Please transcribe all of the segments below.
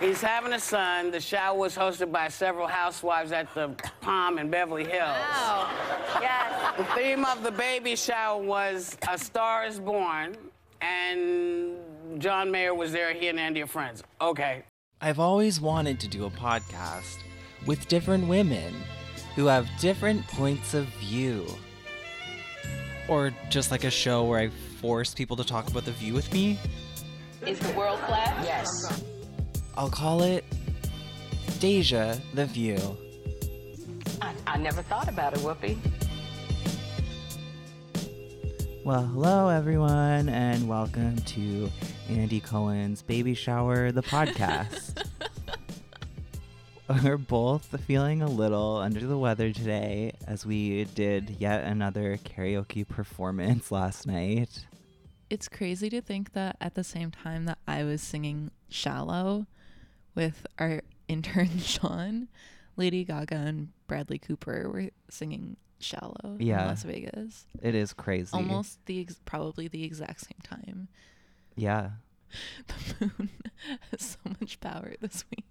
He's having a son. The shower was hosted by several housewives at the Palm in Beverly Hills. Wow. Yes. The theme of the baby shower was A Star is Born, and John Mayer was there. He and Andy are friends. Okay. I've always wanted to do a podcast with different women who have different points of view. Or just like a show where I force people to talk about the view with me. Is the world flat? Yes. I'll call it Deja the View. I, I never thought about it, Whoopi. Well, hello everyone, and welcome to Andy Cohen's Baby Shower, the podcast. We're both feeling a little under the weather today as we did yet another karaoke performance last night. it's crazy to think that at the same time that I was singing Shallow with our intern Sean, Lady Gaga and Bradley Cooper were singing Shallow Yeah. in Las Vegas. It is crazy. Almost the ex- probably the exact same time. Yeah. The moon has so much power this week.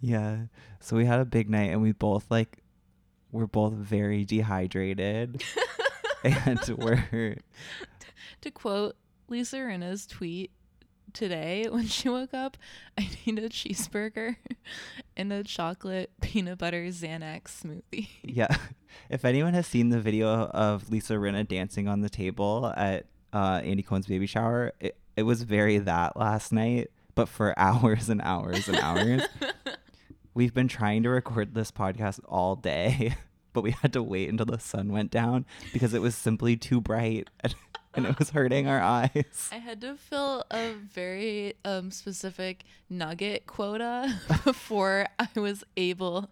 yeah. So we had a big night and we both like we're both very dehydrated. and we're to quote Lisa Rinna's tweet today when she woke up, I need a cheeseburger and a chocolate peanut butter Xanax smoothie. yeah. If anyone has seen the video of Lisa Rinna dancing on the table at uh, Andy Cohen's baby shower, it, it was very that last night, but for hours and hours and hours. We've been trying to record this podcast all day, but we had to wait until the sun went down because it was simply too bright and, it was hurting our eyes. I had to fill a very um, specific nugget quota before I was able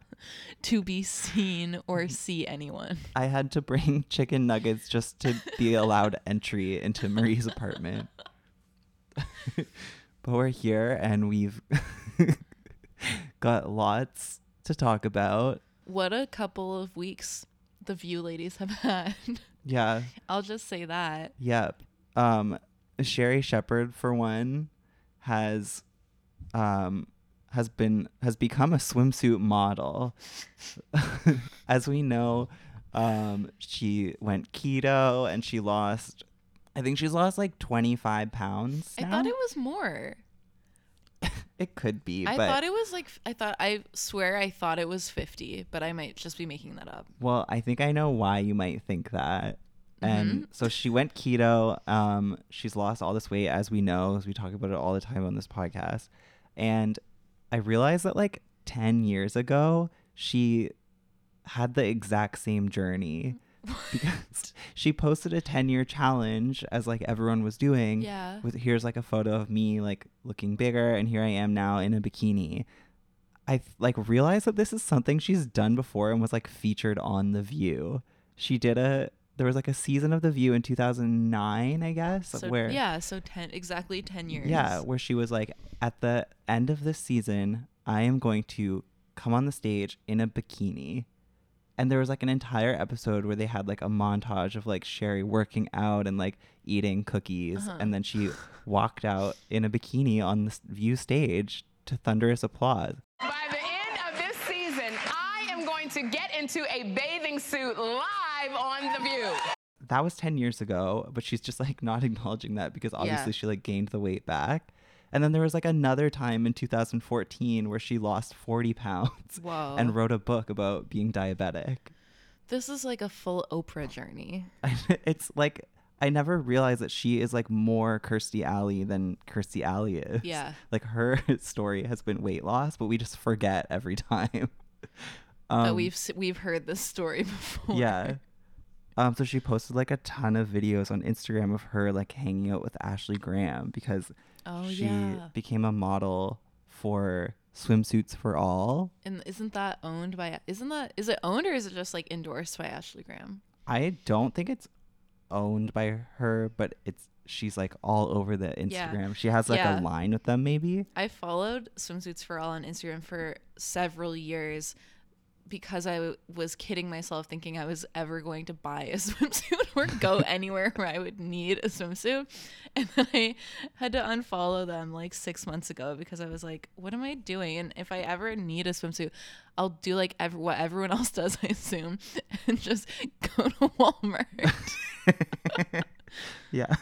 to be seen or see anyone. I had to bring chicken nuggets just to be allowed entry into Marie's apartment. but we're here and we've got lots to talk about. What a couple of weeks the View ladies have had. Yeah. I'll just say that. Yep. Um Sherri Shepherd for one has um has been has become a swimsuit model. As we know, um she went keto and she lost I think she's lost like 25 pounds. I thought it was more. It could be, I but thought it was like I thought I swear I thought it was 50, but I might just be making that up. well, I think I know why you might think that. And Mm-hmm. so she went keto. Um, she's lost all this weight, as we know, as we talk about it all the time on this podcast. And I realized that like 10 years ago, she had the exact same journey because she posted a 10 year challenge as like everyone was doing. Yeah. With here's like a photo of me like looking bigger, and here I am now in a bikini. I like realized that this is something she's done before and was like featured on The View. She did a there was like a season of The View in 2009, I guess, So where yeah, so 10 exactly 10 years. yeah, where she was like, at the end of this season, I am going to come on the stage in a bikini. And there was like an entire episode where they had like a montage of like Sherri working out and like eating cookies. Uh-huh. And then she walked out in a bikini on the view stage to thunderous applause. By the end of this season, I am going to get into a bathing suit live on The View. That was 10 years ago, but she's just like not acknowledging that because obviously Yeah. she like gained the weight back. And then there was like another time in 2014 where she lost 40 pounds Whoa. and wrote a book about being diabetic. This is like a full Oprah journey. it's like I never realized that she is like more Kirstie Alley than Kirstie Alley is. Yeah. Like her story has been weight loss, but we just forget every time. but Um, we've we've heard this story before. yeah. Um, so she posted like a ton of videos on Instagram of her like hanging out with Ashley Graham because Oh she yeah. became a model for swimsuits for all. And isn't that owned by isn't that is it owned or is it just like endorsed by Ashley Graham? I don't think it's owned by her, but it's she's like all over the Yeah. Instagram. She has like Yeah. a line with them maybe. I followed Swimsuits for All on Instagram for several years because I w- was kidding myself thinking I was ever going to buy a swimsuit or go anywhere where I would need a swimsuit. And then I had to unfollow them like six months ago because I was like, what am I doing? And if I ever need a swimsuit, I'll do like ev- what everyone else does, I assume, and just go to Walmart. Yeah.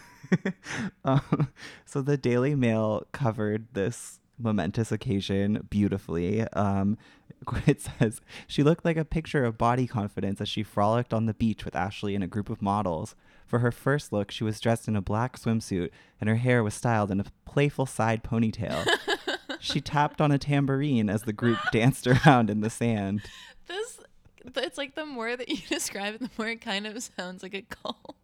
um, so the Daily Mail covered this momentous occasion beautifully. Um, it says she looked like a picture of body confidence as she frolicked on the beach with Ashley and a group of models. For her first look, she was dressed in a black swimsuit and her hair was styled in a playful side ponytail. she tapped on a tambourine as the group danced around in the sand. this, it's like the more that you describe it, the more it kind of sounds like a cult.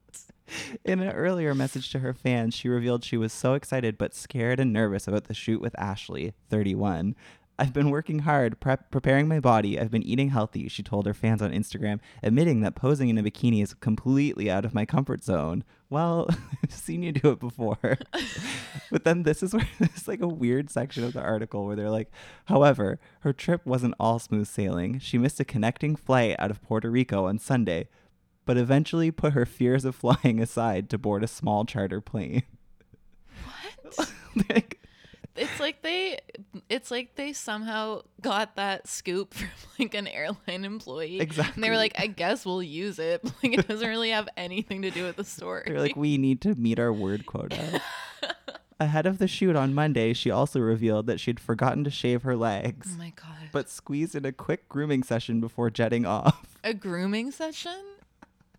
In an earlier message to her fans, she revealed she was so excited but scared and nervous about the shoot with Ashley, 31. I've been working hard, prep- preparing my body. I've been eating healthy, she told her fans on Instagram, admitting that posing in a bikini is completely out of my comfort zone. Well, I've seen you do it before. but then this is where there's like a weird section of the article where they're like, however, her trip wasn't all smooth sailing. She missed a connecting flight out of Puerto Rico on Sunday, but eventually put her fears of flying aside to board a small charter plane. What? like, it's like they it's like they somehow got that scoop from like an airline employee Exactly. and they were like i guess we'll use it but, like it doesn't really have anything to do with the story they're like, we need to meet our word quota. Ahead of the shoot on Monday, she also revealed that she'd forgotten to shave her legs, oh my god but squeezed in a quick grooming session before jetting off. a grooming session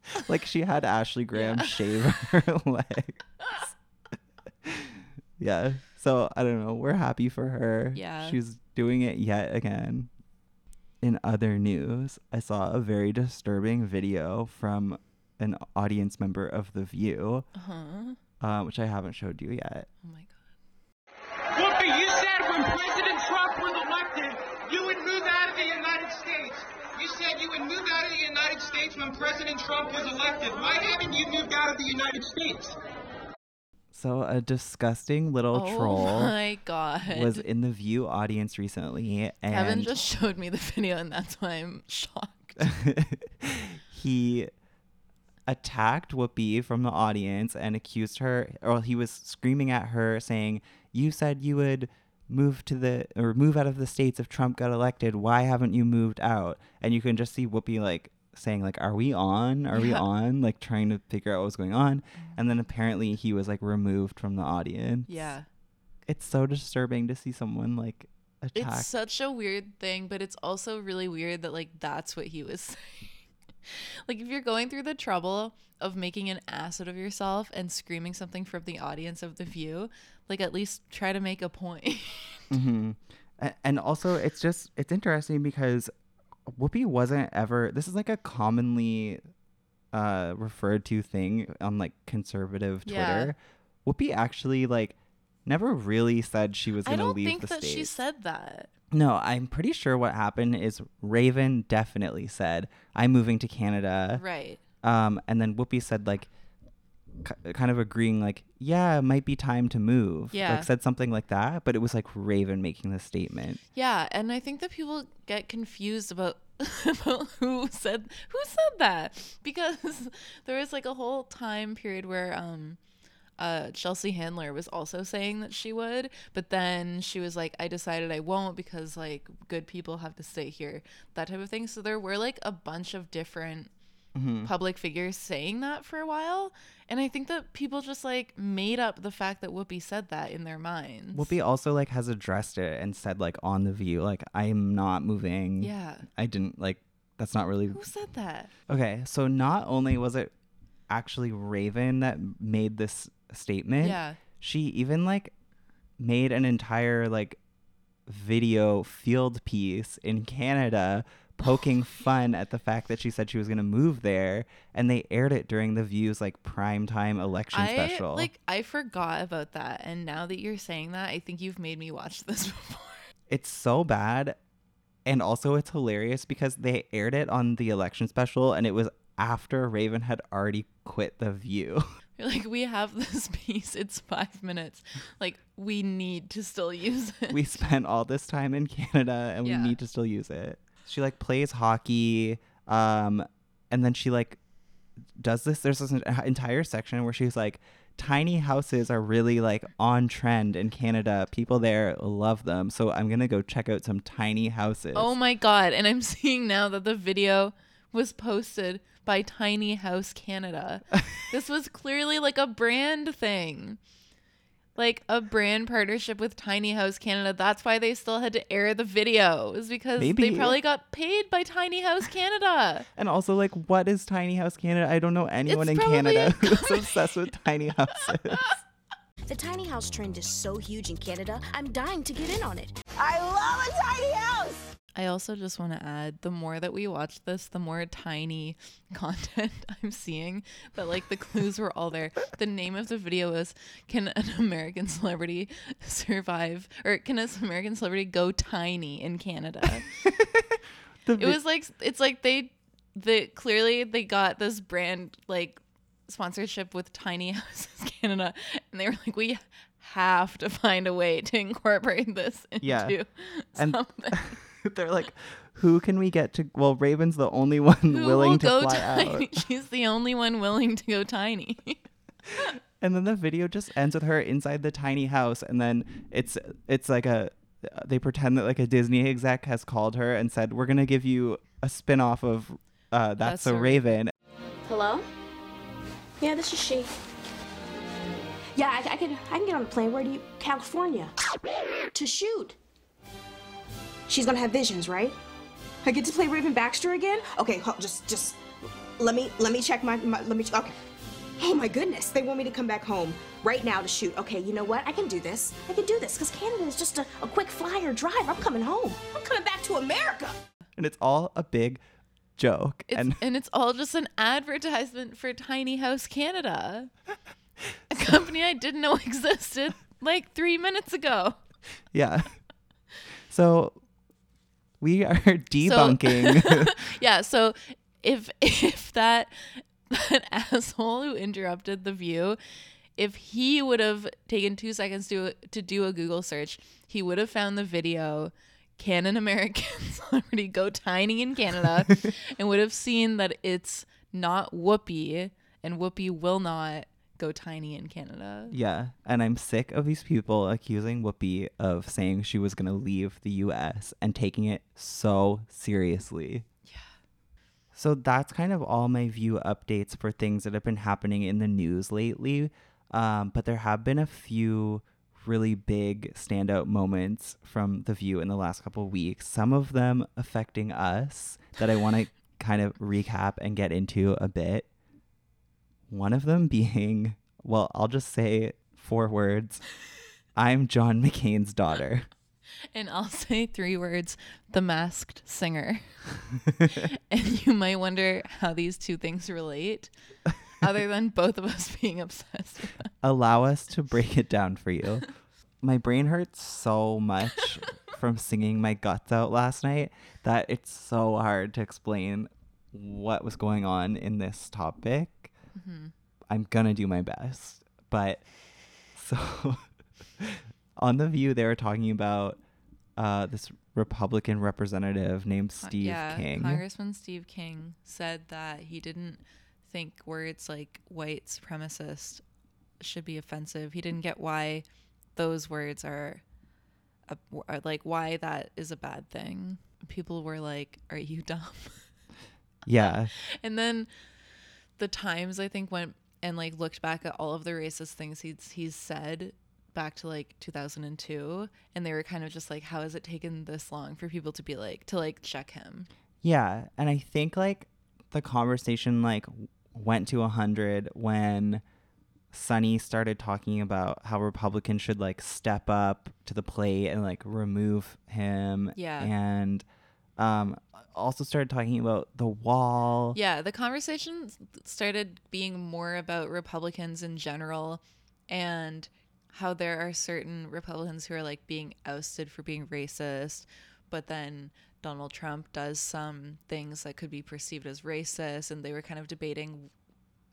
like she had Ashley Graham shave her legs. yeah. So I don't know. We're happy for her. Yeah. She's doing it yet again. In other news, I saw a very disturbing video from an audience member of The View, uh-huh uh, which I haven't showed you yet. oh my god Whoopi, you said when President Trump was elected, you would move out of the United States. You said you would move out of the United States when President Trump was elected. Why haven't you moved out of the United States? So a disgusting little oh troll my god was in the View audience recently, and kevin just showed me the video and that's why i'm shocked he attacked Whoopi from the audience and accused her, or he was screaming at her, saying, "You said you would move to the or move out of the states if Trump got elected. Why haven't you moved out?" And you can just see Whoopi like saying like are we on? Are we on? Like trying to figure out what was going on. And then apparently he was like removed from the audience. Yeah. It's so disturbing to see someone like attack It's such a weird thing, but it's also really weird that like that's what he was saying. like if you're going through the trouble of making an ass out of yourself and screaming something from the audience of the view, like at least try to make a point. hmm And also, it's just it's interesting because Whoopi wasn't ever. This is like a commonly uh, referred to thing on like conservative Yeah. Twitter. Whoopi actually like never really said she was going to leave don't leave think the that states. she said that. no, I'm pretty sure what happened is Raven definitely said, "I'm moving to Canada." Right. Um, and then Whoopi said like, k- kind of agreeing like, yeah, it might be time to move. Yeah. Like said something like that, but it was like Raven making the statement. Yeah, and I think that people get confused about about who said who said that because there was like a whole time period where um uh Chelsea Handler was also saying that she would, but then she was like I decided I won't because like good people have to stay here, that type of thing. So there were like a bunch of different Mm-hmm. public figures saying that for a while, and I think that people just like made up the fact that Whoopi said that in their minds. Whoopi also like has addressed it and said like on the view like I'm not moving. Yeah. I didn't like that's not really Who said that? Okay, so not only was it actually Raven that made this statement, Yeah. she even like made an entire like video field piece in Canada poking fun at the fact that she said she was going to move there and they aired it during the views like primetime election I special. like I forgot about that, and now that you're saying that, I think you've made me watch this before. it's so bad and also it's hilarious because they aired it on the election special and it was after Raven had already quit the view. You're like, we have this piece. It's five minutes. Like, we need to still use it. we spent all this time in Canada and Yeah. we need to still use it. She like plays hockey um and then she like does this there's this entire section where she's like tiny houses are really like on trend in canada people there love them so i'm gonna go check out some tiny houses Oh my god! And I'm seeing now that the video was posted by Tiny House Canada. this was clearly like a brand thing. Like a brand partnership with Tiny House Canada. That's why they still had to air the video. Is because Maybe. they probably got paid by Tiny House Canada. and also like what is tiny house canada i don't know anyone It's in canada who's obsessed with tiny houses The tiny house trend is so huge in Canada, I'm dying to get in on it. I love a tiny house. I also just want to add the more that we watch this, the more tiny content I'm seeing. But like the clues were all there. The name of the video is Can an American celebrity survive or can an American celebrity go tiny in Canada? It was like it's like they the clearly they got this brand like sponsorship with Tiny Houses Canada and they were like we have to find a way to incorporate this into Yeah. And- something. they're like who can we get to well raven's the only one Who willing will to go fly tiny? out She's the only one willing to go tiny. and then the video just ends with her inside the tiny house and then it's it's like a they pretend that like a disney exec has called her and said we're gonna give you a spin-off of uh, that's, That's a a raven Hello? Yeah, this is she. Yeah, I, I can I can get on a plane. Where do you? California. To shoot. She's gonna have visions, right? I get to play Raven Baxter again? Okay, ho- just just let me let me check my, my let me okay. Oh my goodness, they want me to come back home right now to shoot. Okay, you know what? I can do this. I can do this because Canada is just a, a quick flyer drive. I'm coming home. I'm coming back to America. and it's all a big joke It's, and and it's all just an advertisement for Tiny House Canada, a company I didn't know existed like three minutes ago. yeah so we are debunking Yeah, so if if that that asshole who interrupted the view, if he would have taken two seconds to to do a Google search, he would have found the video "Can an American celebrity go tiny in Canada?" and would have seen that it's not Whoopi, and Whoopi will not go tiny in Canada. Yeah, and I'm sick of these people accusing Whoopi of saying she was going to leave the US and taking it so seriously. Yeah. So that's kind of all my view updates for things that have been happening in the news lately. Um, but there have been a few really big standout moments from the view in the last couple of weeks, some of them affecting us that I want to kind of recap and get into a bit. One of them being, well, I'll just say four words. I'm John McCain's daughter. And I'll say three words the masked singer. and you might wonder how these two things relate, other than both of us being obsessed with them. Allow us to break it down for you. My brain hurts so much from singing my guts out last night that it's so hard to explain what was going on in this topic. I'm gonna do my best. But so on The View, they were talking about uh, this Republican representative named Steve yeah, King. Congressman Steve King said that he didn't think words like white supremacist should be offensive. He didn't get why those words are, a, are like why that is a bad thing. People were like, "Are you dumb?" yeah. And then the Times, I think, went and like looked back at all of the racist things he's he's said back to like 2002, and they were kind of just like, "How has it taken this long for people to be like to like check him?" Yeah, and I think like the conversation like went to a hundred when Sunny started talking about how Republicans should like step up to the plate and like remove him. Yeah. and um, also started talking about the wall. Yeah, the conversation started being more about Republicans in general and how there are certain Republicans who are like being ousted for being racist, but then Donald Trump does some things that could be perceived as racist, and they were kind of debating.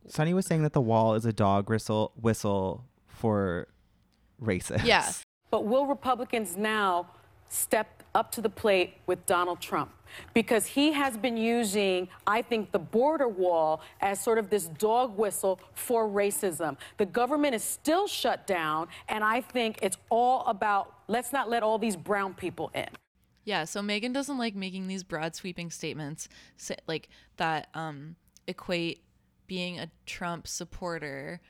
Sunny was saying that the wall is a dog whistle whistle for racists. Yeah, But will Republicans now step up to the plate with Donald Trump because he has been using, I think, the border wall as sort of this dog whistle for racism. The government is still shut down, and I think it's all about let's not let all these brown people in. Yeah, so Meghan doesn't like making these broad sweeping statements like that um, equate being a Trump supporter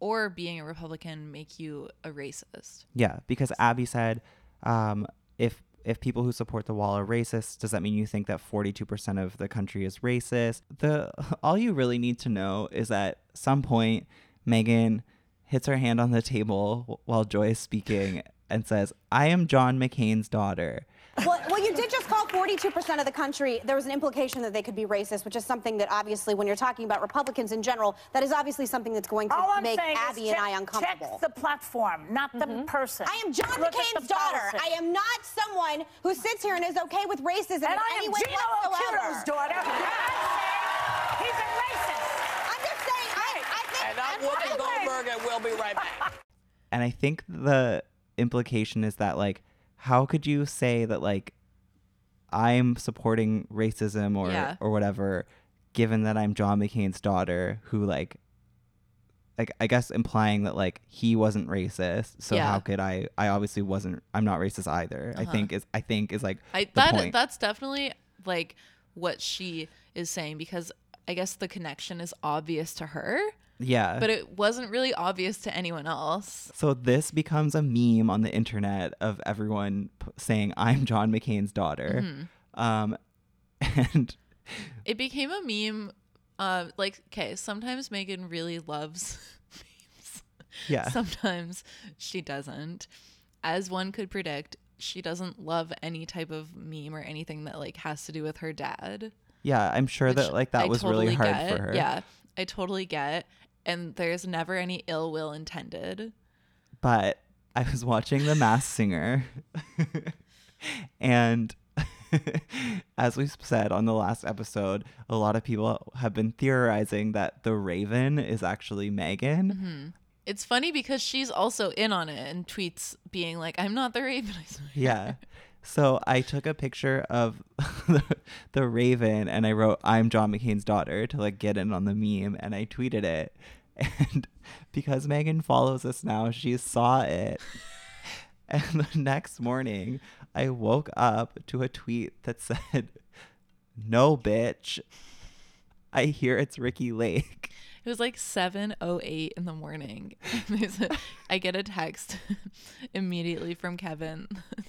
or being a Republican make you a racist. Yeah, because Abby said, um, if if people who support the wall are racist, does that mean you think that 42% of the country is racist? The all you really need to know is that at some point Meghan hits her hand on the table while Joy is speaking and says, "I am John McCain's daughter." Well, well, you did just call 42% of the country. There was an implication that they could be racist, which is something that obviously, when you're talking about Republicans in general, that is obviously something that's going to All I'm make saying Abby is and check, I uncomfortable. Check the platform, not the mm-hmm. person. I am John Look McCain's daughter. policy. I am not someone who sits here and is okay with racism And in I any am way Gino whatsoever. Occhiuto's daughter. And I'm saying he's a racist. I'm just saying, I, I think. And I'm Whoopi Goldberg, and we'll be right back. And I think the implication is that like how could you say that like I'm supporting racism or Yeah. or whatever given that I'm John McCain's daughter who like like I guess implying that like he wasn't racist. So Yeah. how could I I obviously wasn't I'm not racist either. I Uh-huh. think is I think is like I that point. that's definitely like what she is saying because I guess the connection is obvious to her, yeah. but it wasn't really obvious to anyone else. so this becomes a meme on the internet of everyone p- saying I'm John McCain's daughter. Mm-hmm. Um and It became a meme. Uh, like, okay, sometimes Meghan really loves memes. Yeah. Sometimes she doesn't. As one could predict, she doesn't love any type of meme or anything that like has to do with her dad. yeah, I'm sure that like that I was really hard get. for her. Yeah, I totally get. And there's never any ill will intended. but I was watching The Masked Singer, and as we said on the last episode, a lot of people have been theorizing that the Raven is actually Meghan. Mm-hmm. It's funny because she's also in on it and tweets being like, "I'm not the Raven." I swear." Yeah. So I took a picture of the, the Raven and I wrote, I'm John McCain's daughter to like get in on the meme and I tweeted it. And because Meghan follows us now, she saw it. And the next morning, I woke up to a tweet that said, No, bitch. I hear it's Ricki Lake. It was like 7:08 in the morning. A, I get a text immediately from Kevin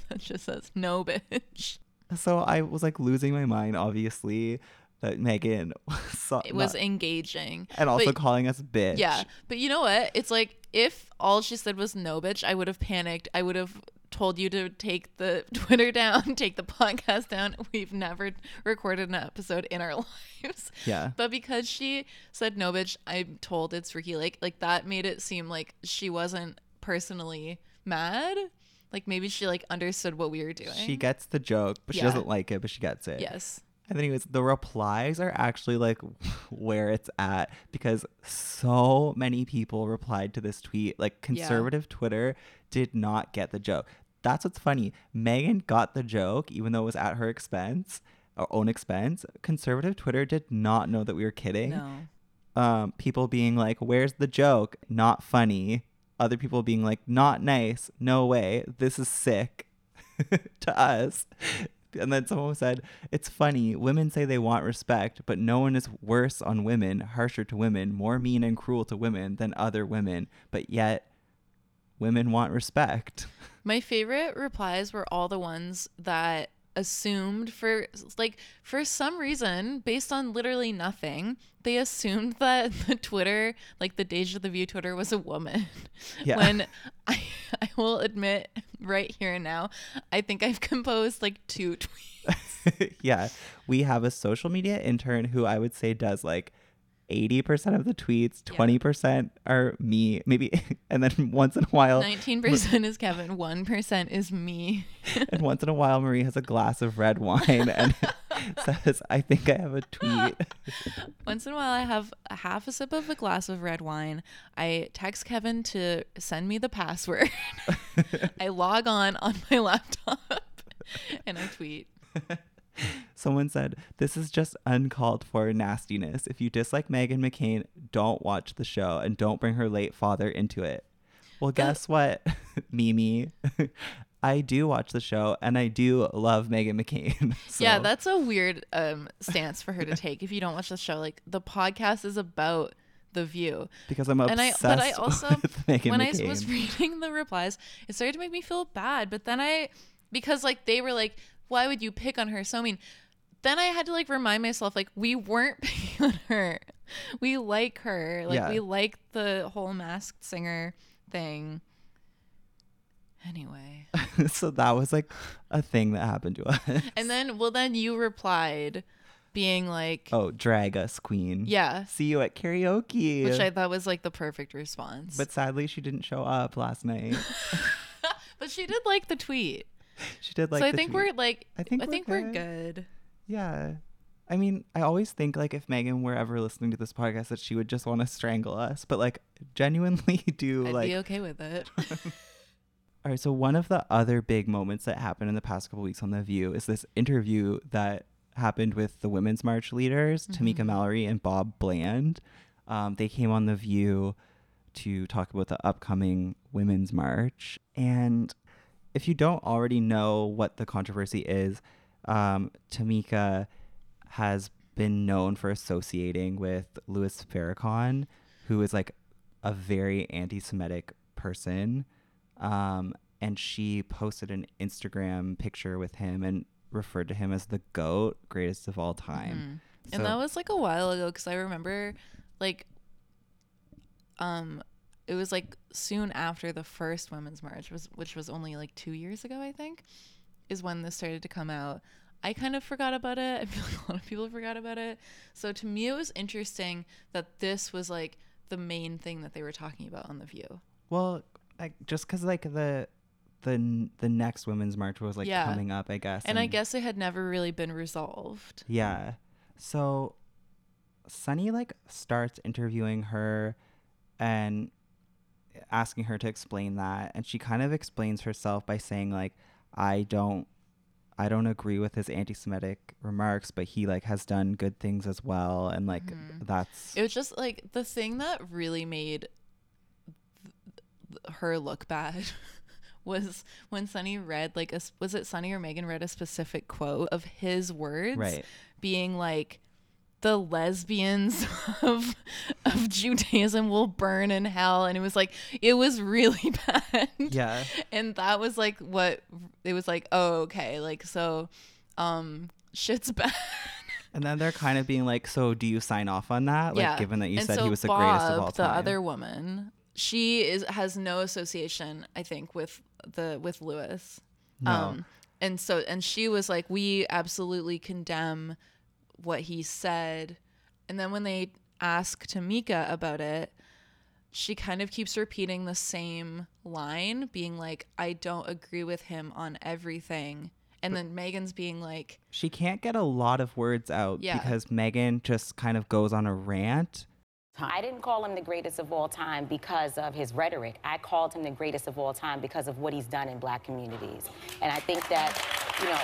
that just says, "No, bitch." So I was like losing my mind, obviously, that Meghan saw It was not- engaging. and also But- calling us bitch. Yeah, but you know what? It's like if all she said was "no, bitch," I would have panicked. I would have told you to take the Twitter down, take the podcast down. We've never recorded an episode in our lives. Yeah. But because she said "no, bitch," I'm told it's Ricki Lake. Like that made it seem like she wasn't personally mad. Like maybe she like understood what we were doing. She gets the joke, but she doesn't like it, but she gets it. Yes. And then, anyways, the replies are actually like where it's at because so many people replied to this tweet. Like conservative Twitter did not get the joke. That's what's funny. Meghan got the joke, even though it was at her expense, or own expense. Conservative Twitter did not know that we were kidding. No. Um, people being like, "Where's the joke? Not funny." Other people being like, "Not nice. No way. This is sick." to us. And then someone said, It's funny. Women say they want respect, but no one is worse on women, harsher to women, more mean and cruel to women than other women. But yet, women want respect. My favorite replies were all the ones that assumed for like for some reason based on literally nothing they assumed that the twitter like the deja the view twitter was a woman Yeah. when I, I will admit right here and now i think i've composed like two tweets yeah. We have a social media intern who I would say does like 80% of the tweets, 20% are me, maybe, and then once in a while, 19% is kevin 1% is me and once in a while, Marie has a glass of red wine and says, I think I have a tweet. Once in a while, I have a half a sip of a glass of red wine. I text Kevin to send me the password. I log on on my laptop and I tweet. Someone said, This is just uncalled for nastiness. If you dislike Meghan McCain, don't watch the show and don't bring her late father into it. Well, guess what, Mimi? I do watch the show and I do love Meghan McCain. Yeah, that's a weird um, stance for her to take if you don't watch the show. Like the podcast is about the view. Because I'm and I, but I also when I was reading the replies, it started to make me feel bad. But then I, because like they were like, why would you pick on her? So I mean, then I had to like remind myself like we weren't picking on her. We like her. Like Yeah. we like the whole masked singer thing. Anyway. so that was like a thing that happened to us. And then well then you replied being like Oh, drag us, queen. Yeah. See you at karaoke. which I thought was like the perfect response. But sadly, she didn't show up last night. But she did like the tweet. She did like. so I think tweet. we're like I think I we're think we're good. Yeah. I mean, I always think like if Meghan were ever listening to this podcast that she would just want to strangle us, but like genuinely do I'd like be okay with it. All right, so one of the other big moments that happened in the past couple weeks on The View is this interview that happened with the Women's March leaders, Tamika Mhm. Mallory and Bob Bland. Um, they came on The View to talk about the upcoming Women's March. And if you don't already know what the controversy is, um, Tamika has been known for associating with Louis Farrakhan, who is like a very anti Semitic person. Um, and she posted an Instagram picture with him and referred to him as the GOAT, greatest of all time. Mhm. and that was like a while ago because I remember like um it was like soon after the first women's march was which was only like two years ago I think is when this started to come out. I kind of forgot about it. I feel like a lot of people forgot about it. So to me it was interesting that this was like the main thing that they were talking about on the view. Well, like just because like the the the next women's march was like Yeah. coming up, I guess. And I guess it had never really been resolved. Yeah. So Sunny like starts interviewing her and asking her to explain that and she kind of explains herself by saying like I don't I don't agree with his anti-Semitic remarks, but he like has done good things as well and like mm-hmm. that's It was just like the thing that really made th- her look bad was when Sunny read like a was it Sunny or Meghan read a specific quote of his words Right. being like the lesbians of of Judaism will burn in hell and it was like it was really bad. Yeah. And that was like what it was like oh okay like so um shit's bad. and then they're kind of being like, so do you sign off on that? Like given that you And said so he was the greatest of all time. The other woman, she is has no association, I think, with the with Louis. Um, No. and so and she was like, we absolutely condemn what he said. And then when they ask Tamika about it, she kind of keeps repeating the same line, being like, I don't agree with him on everything. And then Meghan's being like, she can't get a lot of words out Yeah. because Meghan just kind of goes on a rant. I didn't call him the greatest of all time because of his rhetoric. I called him the greatest of all time because of what he's done in black communities. And I think that, you know,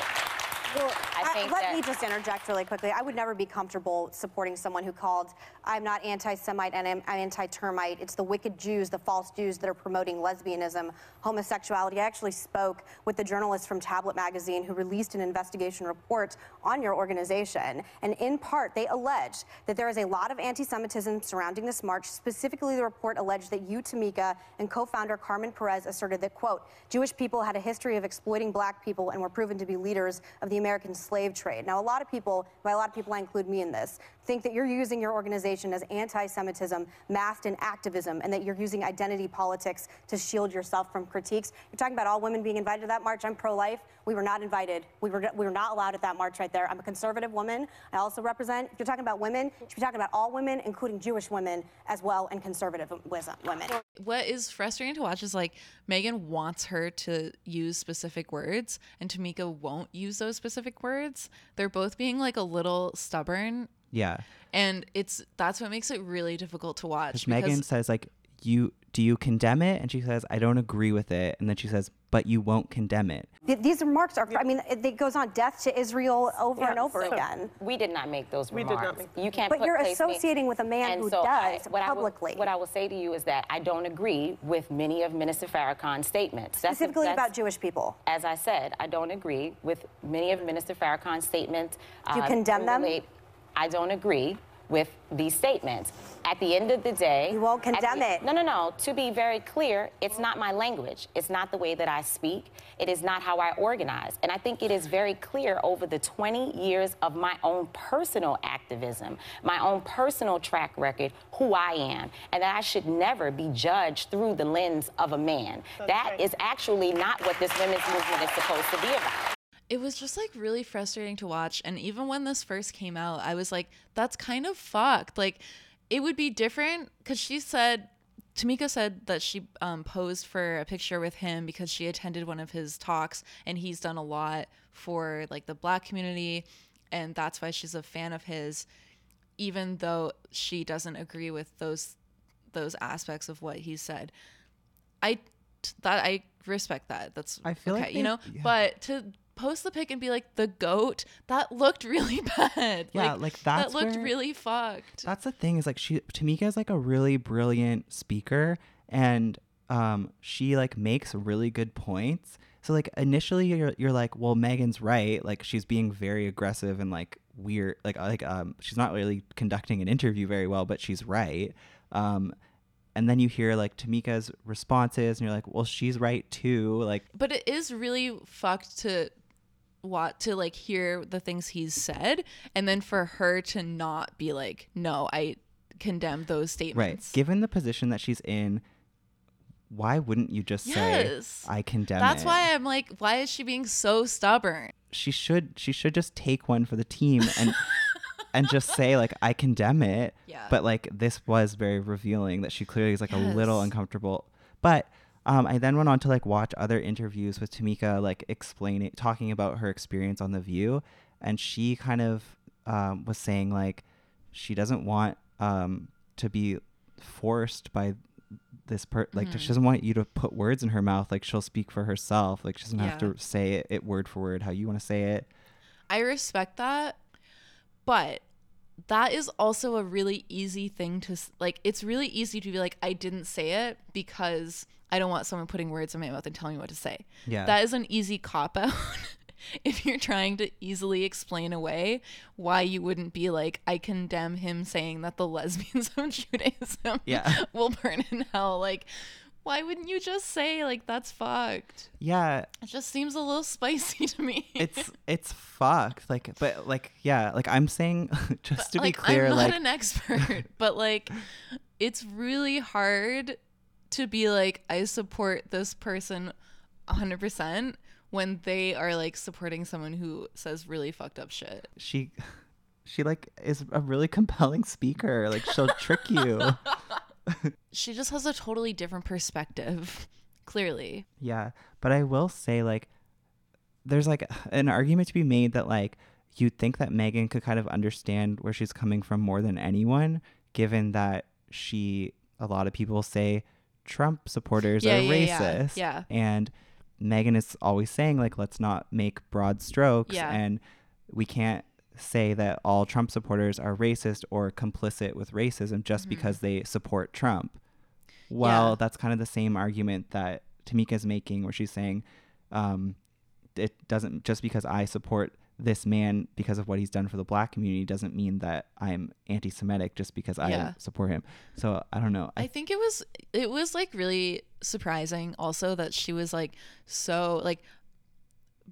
Well, I I- let that- me just interject really quickly. I would never be comfortable supporting someone who called, I'm not anti-Semite and I'm, I'm anti-termite. It's the wicked Jews, the false Jews that are promoting lesbianism, homosexuality. I actually spoke with the journalist from Tablet Magazine who released an investigation report on your organization. And in part, they alleged that there is a lot of anti-Semitism surrounding this march. Specifically, the report alleged that you, Tamika, and co-founder Carmen Perez asserted that, quote, Jewish people had a history of exploiting black people and were proven to be leaders of the American slave trade. Now, a lot of people, by a lot of people, I include me in this, think that you're using your organization as anti-Semitism masked in activism and that you're using identity politics to shield yourself from critiques. You're talking about all women being invited to that march. I'm pro-life. We were not invited. We were, we were not allowed at that march right there. I'm a conservative woman. I also represent, if you're talking about women, you should be talking about all women, including Jewish women as well, and conservative women. what is frustrating to watch is like Meghan wants her to use specific words and Tamika won't use those specific words. They're both being like a little stubborn Yeah. and it's that's what makes it really difficult to watch Because Meghan says like you do you condemn it? And she says, I don't agree with it. And then she says, but you won't condemn it. Th- These remarks are, I mean, it, it goes on death to Israel over and over So, again. We did not make those We did not remarks. make you can't But put you're place me- associating with a man And who so I- does what I will- publicly. what I will say to you is that I don't agree with many of Minister Farrakhan's statements. That's- Specifically that's- about Jewish people. As I said, I don't agree with many of Minister Farrakhan's statements. Do you uh, condemn them? relate- I don't agree with these statements. At the end of the day, you won't condemn it. No, no, no. To be very clear, it's not my language. It's not the way that I speak. It is not how I organize. And I think it is very clear over the 20 years of my own personal activism, my own personal track record, who I am, and that I should never be judged through the lens of a man. That is actually not what this women's movement is supposed to be about. It was just like really frustrating to watch and even when this first came out i was like that's kind of fucked. Like it would be different because she said tamika said that she um, posed for a picture with him because she attended one of his talks and he's done a lot for like the black community and that's why she's a fan of his even though she doesn't agree with those those aspects of what he said. I that i respect that. That's I feel okay like you know? Yeah. but to post the pic and be like the goat that looked really bad Yeah, like, that's that looked where- really fucked That's the thing is like she Tamika is like a really brilliant speaker and um she like makes really good points. So like initially you're you're like, well Meghan's right, like she's being very aggressive and like weird like like um she's not really conducting an interview very well, but she's right. Um and then you hear like Tamika's responses and you're like, well she's right too. Like but it is really fucked to want to like hear the things he's said and then for her to not be like no i condemn those statements Right. Given the position that she's in, why wouldn't you just Yes. say I condemn that's it? why i'm like why is she being so stubborn she should she should just take one for the team and and just say like I condemn it. Yeah. But like this was very revealing that she clearly is like a little uncomfortable. But um, I then went on to like watch other interviews with Tamika, like explaining, talking about her experience on The View, and she kind of um, was saying like she doesn't want um, to be forced by this per like Mhm. she doesn't want you to put words in her mouth like she'll speak for herself like she doesn't have to say it, it word for word how you want to say it I respect that, but that is also a really easy thing to like. It's really easy to be like, I didn't say it because I don't want someone putting words in my mouth and telling me what to say. Yeah. that is an easy cop out. if you're trying to easily explain away why you wouldn't be like, I condemn him saying that the lesbians of Judaism Yeah. will burn in hell. Like, why wouldn't you just say like that's fucked? yeah It just seems a little spicy to me. it's it's fucked like but like yeah like i'm saying just to be like, clear I'm not like an expert, but like it's really hard to be like I support this person 100% when they are like supporting someone who says really fucked up shit. she she like is a really compelling speaker like she'll trick you She just has a totally different perspective, clearly. yeah but i will say like there's like an argument to be made that like you'd think that meghan could kind of understand where she's coming from more than anyone given that she a lot of people say trump supporters Yeah, are yeah, racist yeah. and meghan is always saying like let's not make broad strokes and we can't say that all Trump supporters are racist or complicit with racism just Mhm. because they support Trump. Well, that's kind of the same argument that Tamika's making, where she's saying um, it doesn't just because I support this man because of what he's done for the black community doesn't mean that I'm anti-Semitic just because Yeah. I support him. So I don't know. I think it was it was like really surprising also that she was like so like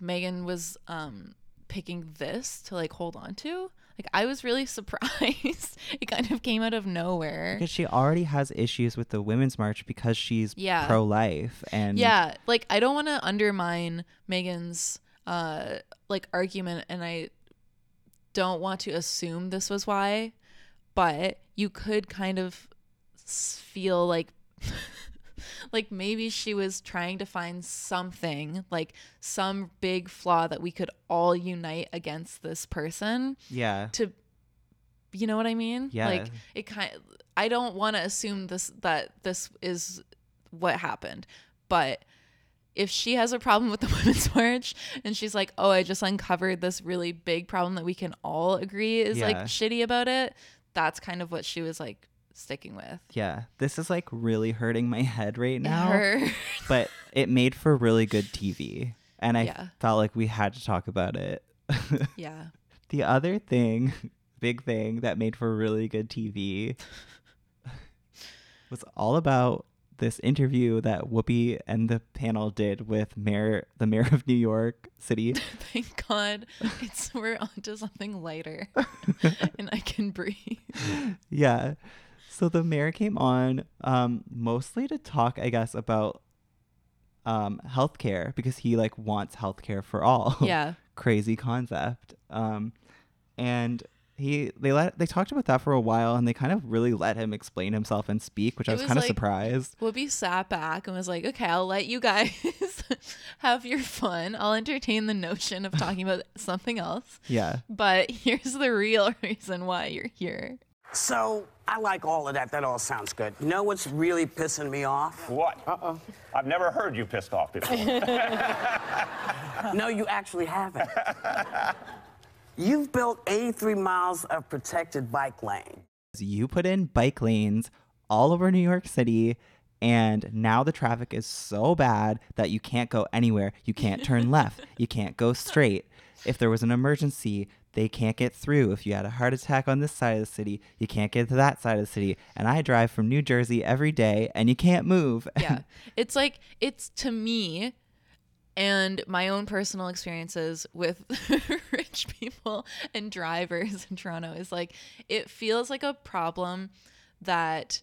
Meghan was um picking this to like hold on to. Like I was really surprised. it kind of came out of nowhere. because she already has issues with the women's march because she's Yeah. pro-life and yeah, like I don't want to undermine Meghan's uh like argument and I don't want to assume this was why, but you could kind of feel like like maybe she was trying to find something like some big flaw that we could all unite against this person Yeah. to you know what i mean Yeah. like it kind i don't want to assume this that this is what happened but if she has a problem with the women's march and she's like, "Oh, I just uncovered this really big problem that we can all agree is like shitty about it." That's kind of what she was like sticking with. Yeah, this is like really hurting my head right now. hurts. But it made for really good TV. And I Yeah. felt like we had to talk about it. Yeah. The other thing, big thing that made for really good TV was all about this interview that Whoopi and the panel did with Mayor the Mayor of New York City. Thank God, it's we're onto something lighter, and I can breathe. yeah. So the mayor came on um, mostly to talk, I guess, about um, healthcare because he like wants healthcare for all. Yeah. Crazy concept. Um, and he they let they talked about that for a while and they kind of really let him explain himself and speak, which I was, was kind of like- surprised. Whoopi sat back and was like, "Okay, I'll let you guys have your fun. I'll entertain the notion of talking about something else. Yeah. But here's the real reason why you're here." So I like all of that. That all sounds good. You know what's really pissing me off? What? Uh-oh. I've never heard you pissed off before. no, you actually haven't. You've built 83 miles of protected bike lane. You put in bike lanes all over New York City, and now the traffic is so bad that you can't go anywhere. You can't turn left. You can't go straight. If there was an emergency, they can't get through. If you had a heart attack on this side of the city, you can't get to that side of the city. And I drive from New Jersey every day, and you can't move. Yeah. it's like it's to me and my own personal experiences with rich people and drivers in Toronto is like it feels like a problem that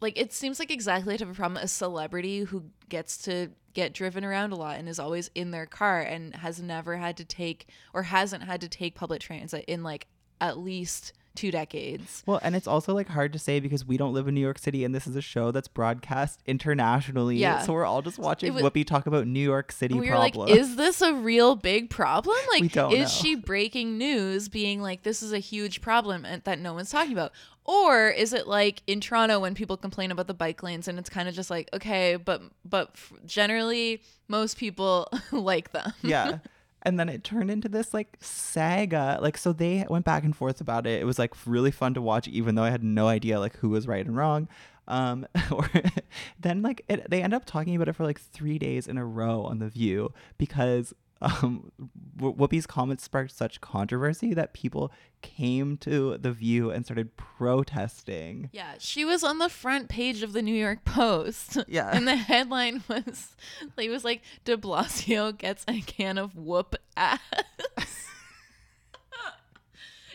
like it seems like exactly the type problem a celebrity who gets to get driven around a lot and is always in their car and has never had to take or hasn't had to take public transit in like at least two decades. Well, and it's also like hard to say because we don't live in New York City and this is a show that's broadcast internationally. Yeah. So we're all just watching was- Whoopi talk about New York City we were like, is this a real big problem? Like, is know. she breaking news being like, this is a huge problem that no one's talking about? Or is it like in Toronto when people complain about the bike lanes and it's kind of just like, okay, but, but f- generally most people like them. yeah. And then it turned into this like saga. Like, so they went back and forth about it. It was like really fun to watch, even though I had no idea like who was right and wrong. Um, or then like it, they end up talking about it for like three days in a row on The View because um, Whoopi's comments sparked such controversy that people came to The View and started protesting. Yeah, she was on the front page of the New York Post. Yeah. And the headline was it was like De Blasio gets a can of whoop ass.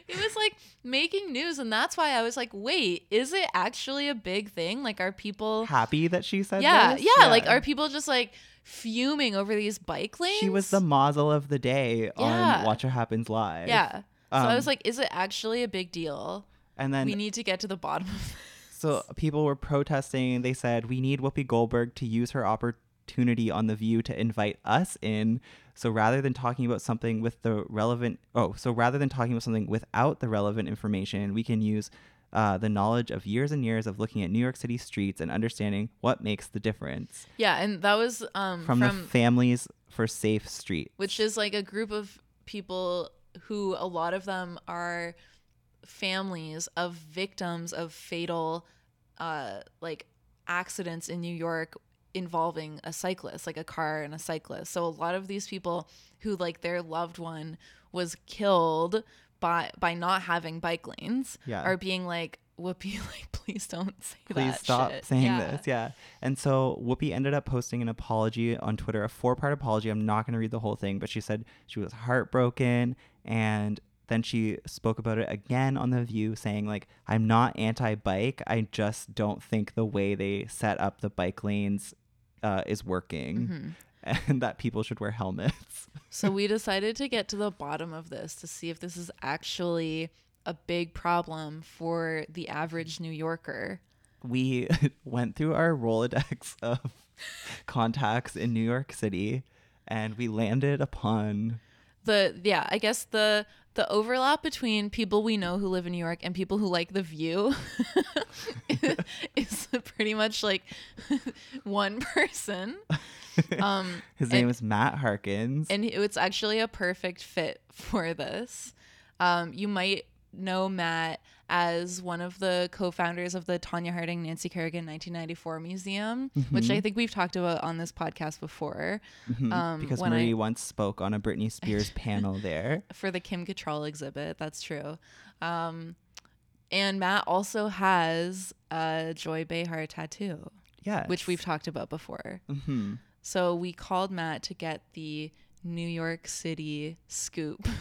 it was like making news and that's why I was like, "Wait, is it actually a big thing? Like are people Happy that she said that? Yeah, this? yeah, like are people just like fuming over these bike lanes? She was the mazel of the day Yeah. on Watch What Happens Live. Yeah. So I Um, was like, is it actually a big deal? and then we need to get to the bottom of this. So people were protesting. They said, We need Whoopi Goldberg to use her opportunity on The View to invite us in. So rather than talking about something with the relevant, oh, so rather than talking about something without the relevant information, we can use uh, the knowledge of years and years of looking at New York City streets and understanding what makes the difference Yeah, and that was um from, from the Families for Safe Street. which is like a group of people who a lot of them are families of victims of fatal uh like accidents in New York involving a cyclist like a car and a cyclist so a lot of these people who like their loved one was killed by by not having bike lanes Yeah. are being like Whoopi, like please don't say Please that stop shit." saying Yeah. this. Yeah. And so Whoopi ended up posting an apology on Twitter, a four part apology. I'm not going to read the whole thing, but she said she was heartbroken. And then she spoke about it again on The View, saying, like, I'm not anti bike. I just don't think the way they set up the bike lanes uh, is working and that people should wear helmets. So we decided to get to the bottom of this to see if this is actually a big problem for the average New Yorker. we went through our Rolodex of contacts in New York City and we landed upon The yeah, I guess the the overlap between people we know who live in New York and people who like The View is pretty much like one person. Um, His name and- is Matt Harkins. and it's actually a perfect fit for this. Um, you might know Matt as one of the co-founders of the Tonya Harding Nancy Kerrigan 1994 Museum, which I think we've talked about on this podcast before. Mhm, Um, because Marie I, once spoke on a Britney Spears panel there. for the Kim Cattrall exhibit, that's true. Um, and Matt also has a Joy Behar tattoo. Yes. Which we've talked about before. Mhm. So we called Matt to get the New York City scoop.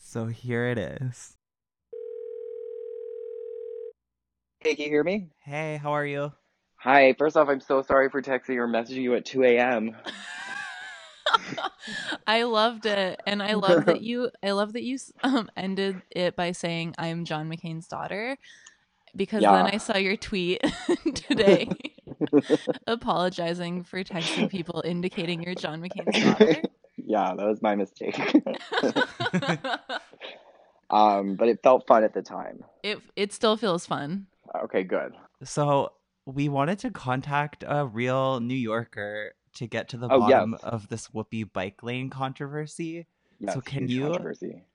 So here it is. Hey, can you hear me? Hey, how are you? Hi. First off, I'm so sorry for texting or messaging you at 2 a.m. I loved it, and I love that you. I love that you um, ended it by saying, "I'm John McCain's daughter," because then I saw your tweet today apologizing for texting people indicating you're John McCain's daughter. yeah, that was my mistake. um, but it felt fun at the time. It it still feels fun. Okay, good. So we wanted to contact a real New Yorker to get to the Oh, yes. bottom of this Whoopi bike lane controversy. Yes, so can you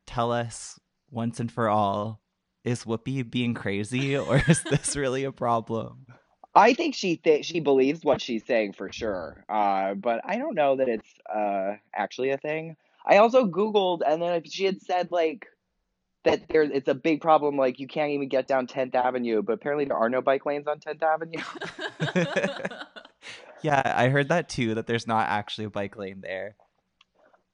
tell us once and for all, is Whoopi being crazy or is this really a problem? I think she th- she believes what she's saying for sure. Uh, but I don't know that it's uh actually a thing. I also googled and then she had said like that there it's a big problem like you can't even get down 10th Avenue, but apparently there are no bike lanes on 10th Avenue. Yeah, I heard that too, that there's not actually a bike lane there.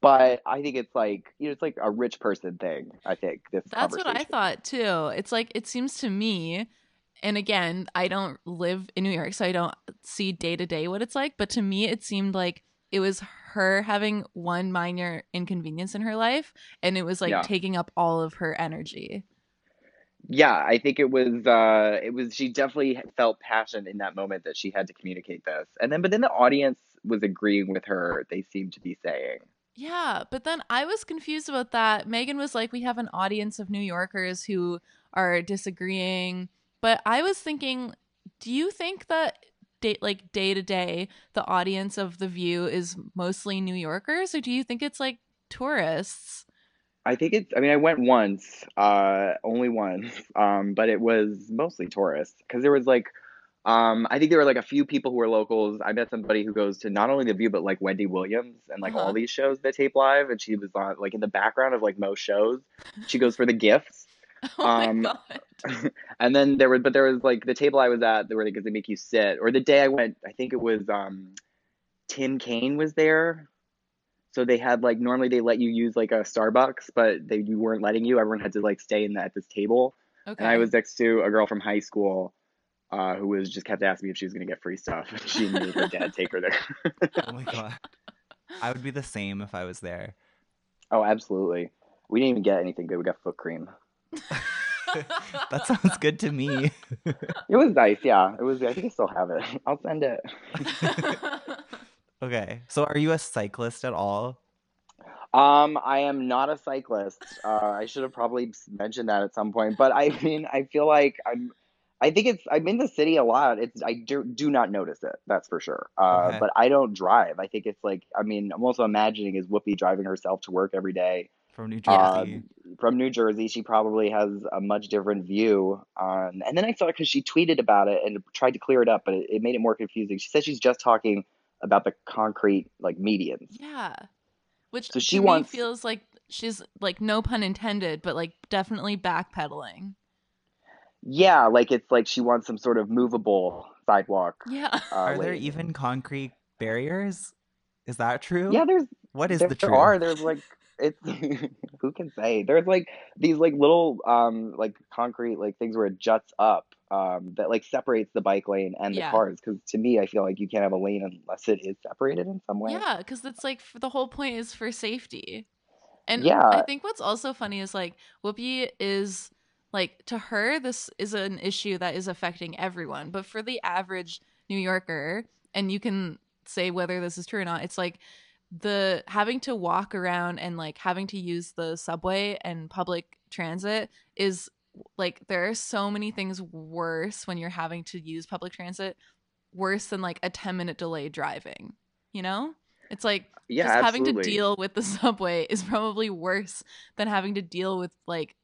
but I think it's like you know it's like a rich person thing. I think this That's what I thought too. It's like it seems to me, and again, I don't live in New York, so I don't see day to day what it's like. But to me, it seemed like it was her having one minor inconvenience in her life, and it was like Yeah. taking up all of her energy. Yeah, I think it was uh it was she definitely felt passion in that moment that she had to communicate this. And then but then the audience was agreeing with her, they seemed to be saying. Yeah, but then I was confused about that. Meghan was like, we have an audience of New Yorkers who are disagreeing. But I was thinking, do you think that day, like day to day, the audience of The View is mostly New Yorkers, or do you think it's like tourists? I think it's I mean I went once, uh only once. Um but it was mostly tourists because there was like um I think there were like a few people who were locals. I met somebody who goes to not only The View but like Wendy Williams and like Uh-huh. all these shows that tape live and she was on like in the background of like most shows. She goes for the gifts. Oh um and then there was but there was like the table I was at where they because they make you sit or the day I went I think it was um Tim Kaine was there. So they had like normally they let you use like a Starbucks but they you weren't letting you. Everyone had to like stay in the, at this table. Okay. and I was next to a girl from high school uh, who was just kept asking me if she was gonna get free stuff. She made her dad take her there. Oh my god. I would be the same if I was there. oh absolutely. We didn't even get anything good. We got foot cream That sounds good to me. it was nice yeah it was I think I still have it I'll send it Okay. So are you a cyclist at all? Um, I am not a cyclist. Uh, I should have probably mentioned that at some point. But I mean, I feel like I'm. I think it's. I'm in the city a lot. It's. I do, do not notice it. That's for sure. Uh, Okay. but I don't drive. I think it's like. I mean, I'm also imagining is Whoopi driving herself to work every day From New uh, Jersey. from New Jersey. She probably has a much different view. Um, and then I saw it because she tweeted about it and tried to clear it up, but it, it made it more confusing. She said she's just talking about the concrete like medians. Yeah. Which So she to wants- me feels like she's like no pun intended, but like definitely backpedaling. Yeah, like it's like she wants some sort of movable sidewalk. Yeah. Uh, Are there even concrete barriers? Is that true? Yeah, there's. What is there, the there are. There's like it's. who can say? There's like these like little um like concrete like things where it juts up um that like separates the bike lane and the Yeah. cars. Because to me, I feel like you can't have a lane unless it is separated in some way. Yeah, because it's like the whole point is for safety. And Yeah. I think what's also funny is like Whoopi is like to her this is an issue that is affecting everyone, but for the average New Yorker, and you can say whether this is true or not, it's like the having to walk around and like having to use the subway and public transit is like there are so many things worse when you're having to use public transit worse than like a 10 minute delay driving you know? It's like Yeah, just having to deal with the subway is probably worse than having to deal with like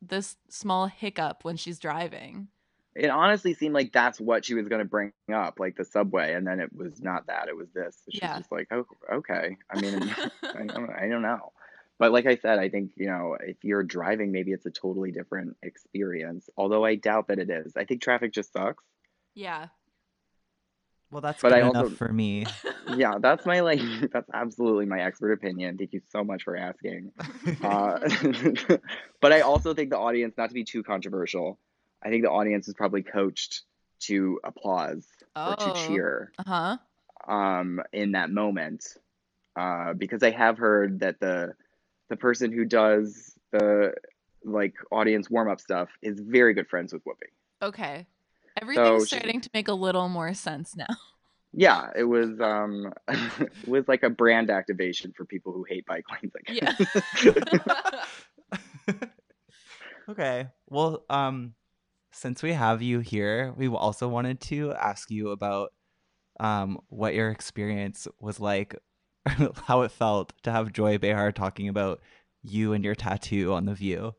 this small hiccup when she's driving It honestly seemed like that's what she was going to bring up, like the subway, and then it was not that. It was this. She's Yeah. just like, oh, okay. I mean, I don't, I don't know. But like I said, I think you know, if you're driving, maybe it's a totally different experience. Although I doubt that it is. I think traffic just sucks. yeah Well, that's But good I enough also- for me. Yeah, that's my like. That's absolutely my expert opinion. Thank you so much for asking. Uh, but I also think the audience, not to be too controversial, I think the audience is probably coached to applause or to Oh. cheer uh-huh um, in that moment, uh, because I have heard that the the person who does the like audience warm up stuff is very good friends with Whoopi. okay everything's she- starting to make a little more sense now Yeah, it was um, it was like a brand activation for people who hate bike lanes. I guess. yeah Okay. Well, um, since we have you here, we also wanted to ask you about um what your experience was like, how it felt to have Joy Behar talking about you and your tattoo on the View.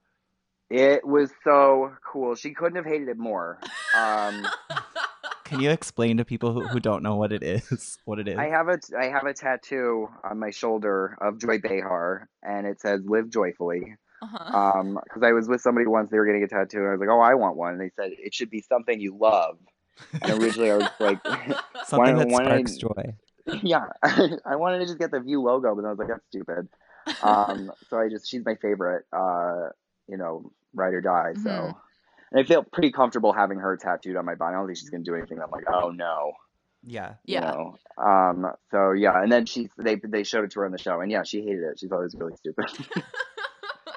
It was so cool. She couldn't have hated it more. Um, Can you explain to people who, who don't know what it is? What it is? I have a I have a tattoo on my shoulder of Joy Behar, and it says "Live joyfully." Uh-huh. Um, because I was with somebody once, they were getting a tattoo, and I was like, "Oh, I want one." And they said it should be something you love. And originally, I was like, Something why- that why don't sparks I- joy. yeah, I wanted to just get the View logo, but then I was like, that's stupid. Um, so I just she's my favorite, uh, you know, ride or die. So, Mhm. and I feel pretty comfortable having her tattooed on my body. I don't think she's gonna do anything. I'm like, oh no. Yeah. you yeah know. Um. So yeah, and then she they they showed it to her on the show, and yeah, she hated it. She thought it was really stupid.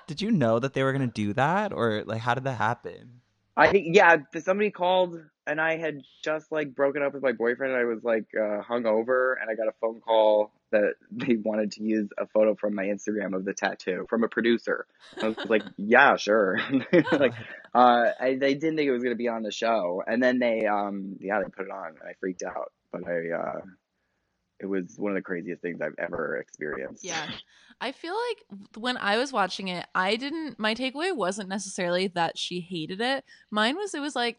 Did you know that they were gonna do that, or like how did that happen? I think yeah, somebody called, and I had just like broken up with my boyfriend. And I was like uh, hungover, and I got a phone call that they wanted to use a photo from my Instagram of the tattoo from a producer. I was like, yeah, sure. like, uh, I, they didn't think it was gonna be on the show, and then they um yeah they put it on, and I freaked out. But I uh, it was one of the craziest things I've ever experienced. Yeah. I feel like when I was watching it, I didn't my takeaway wasn't necessarily that she hated it. Mine was it was like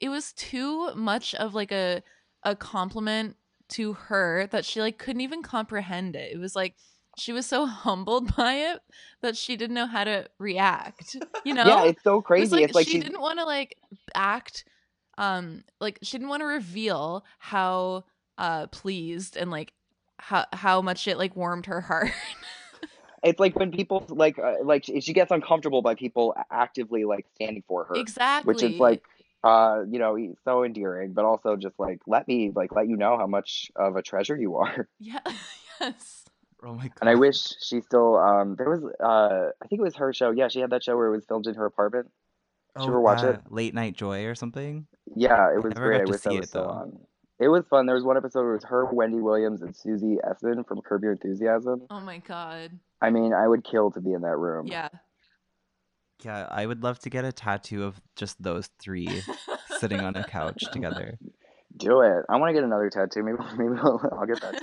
it was too much of like a a compliment to her that she like couldn't even comprehend it. It was like she was so humbled by it that she didn't know how to react. You know? Yeah, it's so It crazy. like it's like she she's didn't want to like act um like she didn't want to reveal how uh pleased and like how how much it like warmed her heart. It's like when people like uh, like she she gets uncomfortable by people actively like standing for her exactly. which is like uh you know so endearing but also just like let me like let you know how much of a treasure you are yeah yes. Oh my god. and i wish she still um there was uh i think it was her show yeah she had that show where it was filmed in her apartment Did you ever watch it? Oh, Late Night Joy or something? yeah it was never great got i to wish that see was it, still on it was fun there was one episode where it was her wendy williams and susie essman from curb your enthusiasm Oh my god. i mean i would kill to be in that room Yeah. Yeah, I would love to get a tattoo of just those three sitting on a couch together. Do it. I want to get another tattoo. Maybe maybe I'll, I'll get that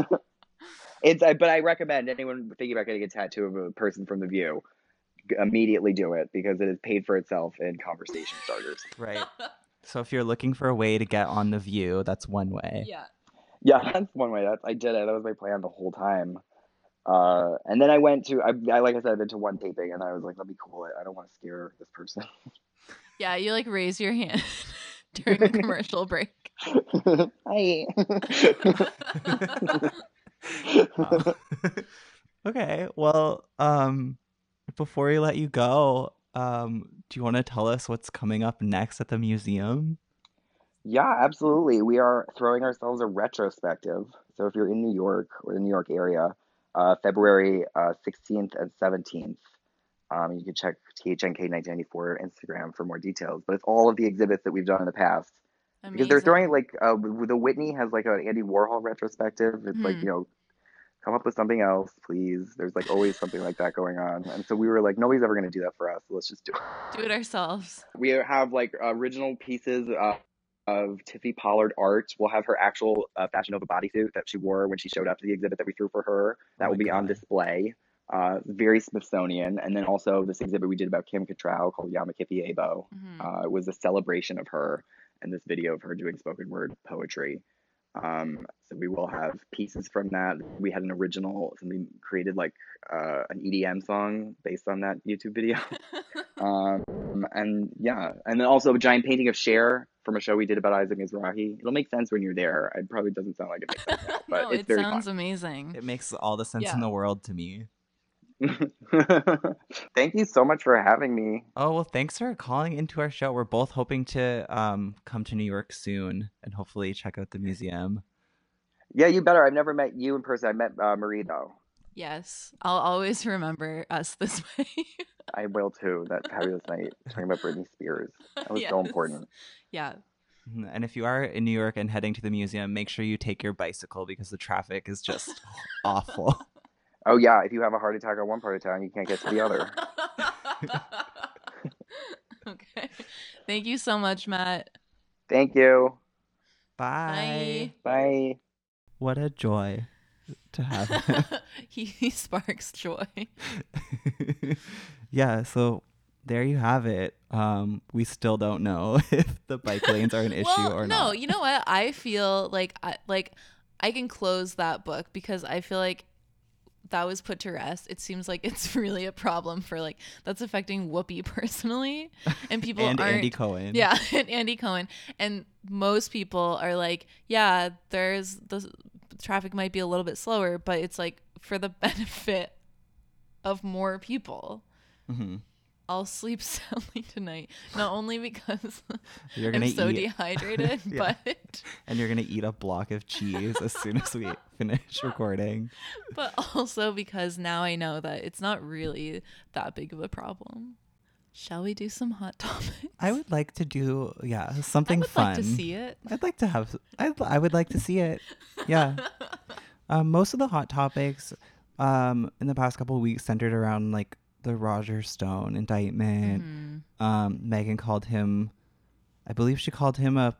too. it's I- but I recommend anyone thinking about getting a tattoo of a person from the View immediately do it because it is paid for itself in conversation starters. Right. So if you're looking for a way to get on the view, that's one way. Yeah. Yeah, that's one way. That's I did it. That was my plan the whole time. Uh, and then I went to I, I like I said I've been to one taping and I was like, let me cool it. I don't want to scare this person. Yeah, you like raise your hand during a commercial break. Hi. Okay. Well, um, before we let you go, um, do you want to tell us what's coming up next at the museum? Yeah, absolutely. We are throwing ourselves a retrospective. So if you're in New York or the New York area, uh, February uh, 16th and 17th, um, you can check THNK 1994 Instagram for more details. But it's all of the exhibits that we've done in the past because they're throwing like uh, the Whitney has like an Andy Warhol retrospective. It's like Mhm. you know, come up with something else, please. There's like always something like that going on, and so we were like, nobody's ever gonna do that for us. Let's just do it. Do it ourselves. We have like original pieces uh, of Tiffany Pollard art. We'll have her actual uh, Fashion Nova bodysuit that she wore when she showed up to the exhibit that we threw for her. That Oh will my be on display. Uh, very Smithsonian. And then also this exhibit we did about Kim Cattrall called Yamakipi Abo. Mhm. Uh, it was a celebration of her and this video of her doing spoken word poetry. Um, so we will have pieces from that. We had an original, something created like uh, an EDM song based on that YouTube video. um, and yeah, and then also a giant painting of Cher from a show we did about Isaac Mizrahi. It'll make sense when you're there. It probably doesn't sound like it makes sense now, but no, it's it very sounds fun. amazing. It makes all the sense Yeah. in the world to me. Thank you so much for having me. Oh well, thanks for calling into our show. We're both hoping to um come to New York soon and hopefully check out the museum. Yeah, you better. I've never met you in person. I met uh, Marie though. Yes, I'll always remember us this way. I will too. That fabulous night talking about Britney Spears. That was so important. yeah. Mhm, And if you are in New York and heading to the museum, make sure you take your bicycle because the traffic is just awful. Oh yeah, if you have a heart attack on one part of town, you can't get to the other. okay. Thank you so much, Matt. Thank you. Bye. Bye. What a joy to have him. he, he sparks joy. yeah, so there you have it. Um, we still don't know if the bike lanes are an issue well, or no, not. No, you know what? I feel like I, like I can close that book because I feel like that was put to rest. It seems like it's really a problem for like that's affecting Whoopi personally, and people And aren't. Andy Cohen. Yeah, and Andy Cohen, and most people are like, yeah, there's the traffic might be a little bit slower, but it's like for the benefit of more people. hmm I'll sleep soundly tonight, not only because You're gonna I'm so eat- dehydrated, Yeah. but And you're gonna eat a block of cheese as soon as we finish recording. but also because now I know that it's not really that big of a problem. Shall we do some hot topics? I would like to do yeah something I would fun. like to see it. I'd like to have. I I would like to see it. Yeah. um, most of the hot topics, um, in the past couple of weeks centered around like the Roger Stone indictment. Mm-hmm. Um, Meghan called him, I believe she called him a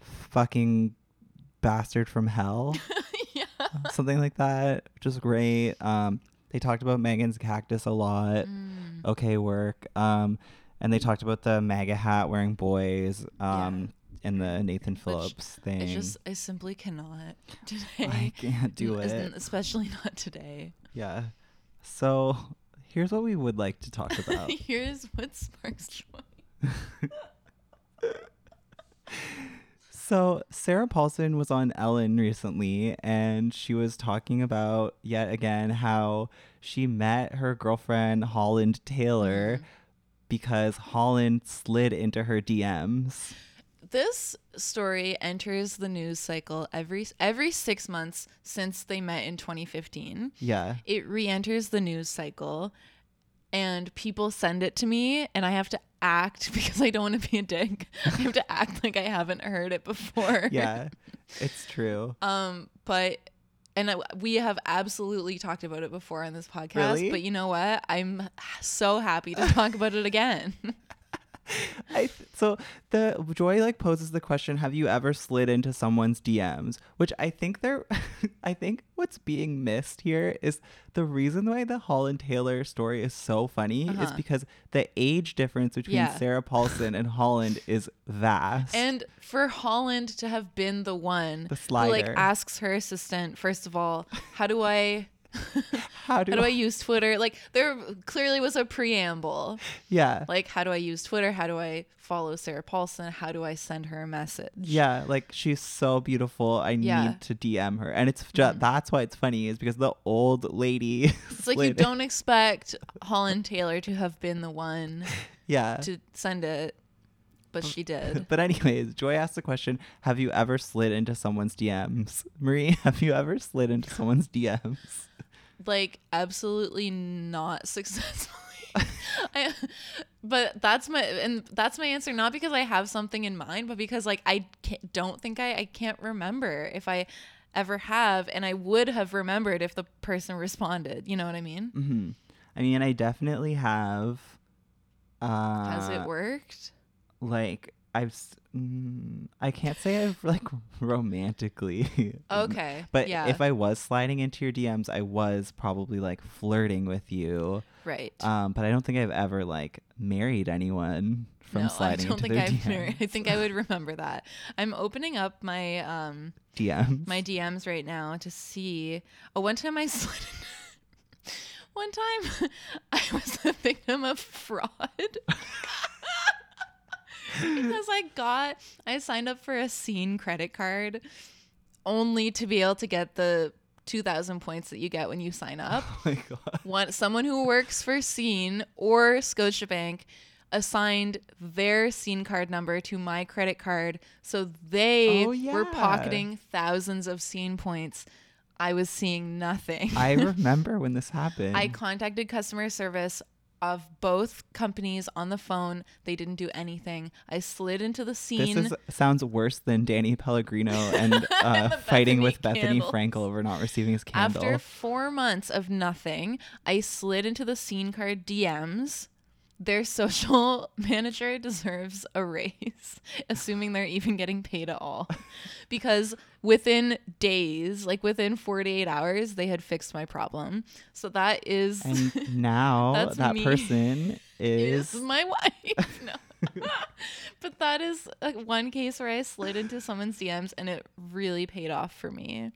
fucking bastard from hell. yeah. Something like that, which is great. Um, they talked about Meghan's cactus a lot. Mm. Okay, work. Um, and they talked about the MAGA hat wearing boys. Um, and the Nathan Phillips thing. I just I simply cannot today. I can't do it. especially not today. Yeah. So here's what we would like to talk about. Here's what sparks joy. So Sarah Paulson was on Ellen recently and she was talking about yet again how she met her girlfriend Holland Taylor Mm-hmm. because Holland slid into her DMs. This story enters the news cycle every every 6 months since they met in 2015. Yeah. It re-enters the news cycle and people send it to me and I have to act because I don't want to be a dick. I have to act like I haven't heard it before. Yeah. It's true. Um, but and I, we have absolutely talked about it before on this podcast. Really? But you know what? I'm so happy to talk about it again. I th- so the Joy like poses the question, have you ever slid into someone's DMs? Which I think they're I think what's being missed here is the reason why the Holland Taylor story is so funny is Uh-huh. because the age difference between Yeah. Sarah Paulson and Holland is vast. and for Holland to have been the one The who like asks her assistant, first of all, how do I how do, how do I use Twitter? Like there clearly was a preamble. Yeah. Like how do I use Twitter? How do I follow Sarah Paulson? How do I send her a message? Yeah, like she's so beautiful. I Yeah. Mm-hmm. need to DM her. And it's just that's why it's funny is because the old lady It's like you don't expect Holland Taylor to have been the one Yeah. to send it, but she did. But anyways, Joy asked the question, have you ever slid into someone's DMs? Marie, have you ever slid into someone's DMs? like absolutely not successfully. I, but that's my and that's my answer not because I have something in mind, but because like I can't, don't think I I can't remember if I ever have, and I would have remembered if the person responded. You know what I mean? hmm I mean, I definitely have. Uh, Has it worked? Like I've, mm, I can't say I've like romantically. Okay, But yeah. if I was sliding into your DMs, I was probably like flirting with you. Right. Um, but I don't think I've ever like married anyone from no, sliding I don't into think their I've DMs. married. I think I would remember that. I'm opening up my um DMs. my DMs right now to see. Oh, one time I slid. one time I was a victim of fraud. because I got I signed up for a scene credit card only to be able to get the 2000 points that you get when you sign up. Oh my god. One someone who works for Scene or Scotiabank assigned their Scene card number to my credit card so they Oh, were pocketing thousands of Scene points. I was seeing nothing. I remember when this happened. I contacted customer service of both companies on the phone. They didn't do anything. I slid into the this scene. is, sounds worse than Danny Pellegrino and uh, the fighting Bethany with Bethany candles. Frankel over not receiving his candle. After four months of nothing, I slid into the scene card DMs. Their social manager deserves a raise, assuming they're even getting paid at all. Because within days, like within 48 hours, they had fixed my problem. So that is and now that me. person is, is my wife. No. but that is one case where I slid into someone's DMs and it really paid off for me.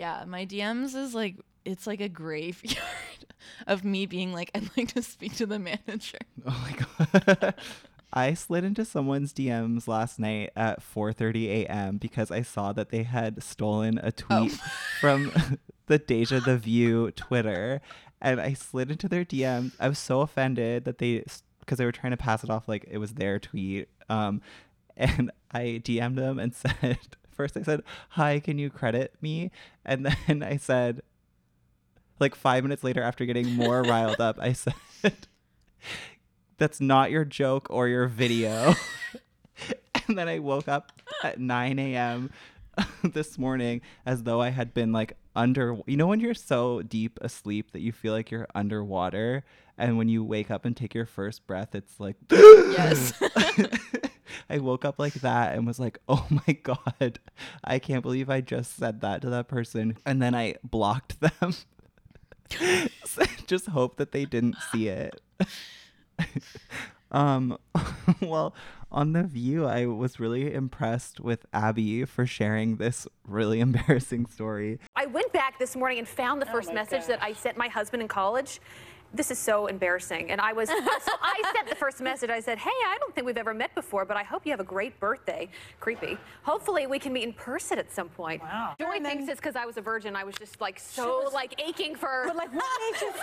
Yeah, my DMs is like it's like a graveyard of me being like I'd like to speak to the manager. Oh my god. I slid into someone's DMs last night at 4:30 a.m. because I saw that they had stolen a tweet from the Deja the View Twitter, and I slid into their DMs. I was so offended that they because they were trying to pass it off like it was their tweet. Um, and I DM'd them and said first I said hi, can you credit me? And then I said like five minutes later after getting more riled up, I said that's not your joke or your video. and then I woke up at 9 a.m. this morning as though I had been like under, you know, when you're so deep asleep that you feel like you're underwater. And when you wake up and take your first breath, it's like, yes. I woke up like that and was like, oh my God, I can't believe I just said that to that person. And then I blocked them. just hope that they didn't see it. um, well, on The View, I was really impressed with Abby for sharing this really embarrassing story. I went back this morning and found the first message that I sent my husband in college. This is so embarrassing. And I was, so I sent the first message. I said, Hey, I don't think we've ever met before, but I hope you have a great birthday. Creepy. Hopefully, we can meet in person at some point. Wow. Joy thinks it's because I was a virgin. I was just like so like aching for. But like, what made you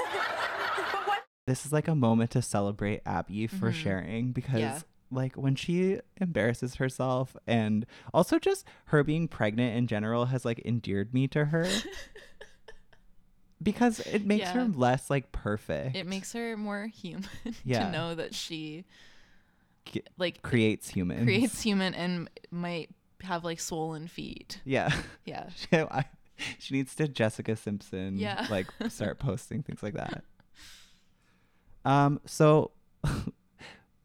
but what? This is like a moment to celebrate Abby for Mhm. sharing because Yeah. Like when she embarrasses herself and also just her being pregnant in general has like endeared me to her. because it makes her less like perfect. It makes her more human Yeah. to know that she like creates human creates human and might have like swollen feet. Yeah. Yeah. she, I- she needs to Jessica Simpson Yeah. like start posting things like that. Um so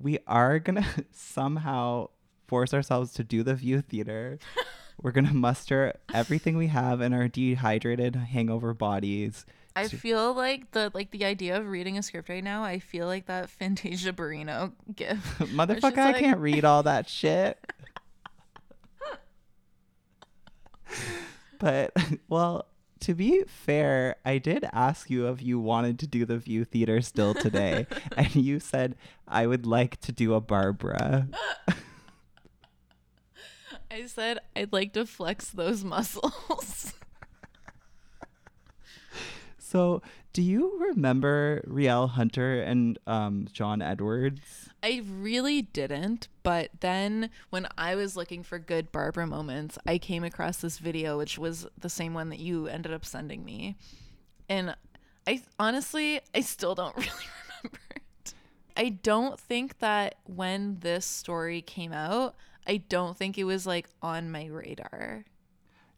we are to somehow force ourselves to do the view theater. We're to muster everything we have in our dehydrated hangover bodies. I to- feel like the like the idea of reading a script right now. I feel like that Fantasia Barrino gift. Motherfucker, I like- can't read all that shit. but well, to be fair, I did ask you if you wanted to do the View Theater still today, and you said I would like to do a Barbara. I said I'd like to flex those muscles. So, do you remember Rielle Hunter and um, John Edwards? I really didn't, but then when I was looking for good Barbara moments, I came across this video which was the same one that you ended up sending me. And I honestly, I still don't really remember it. I don't think that when this story came out, I don't think it was like on my radar.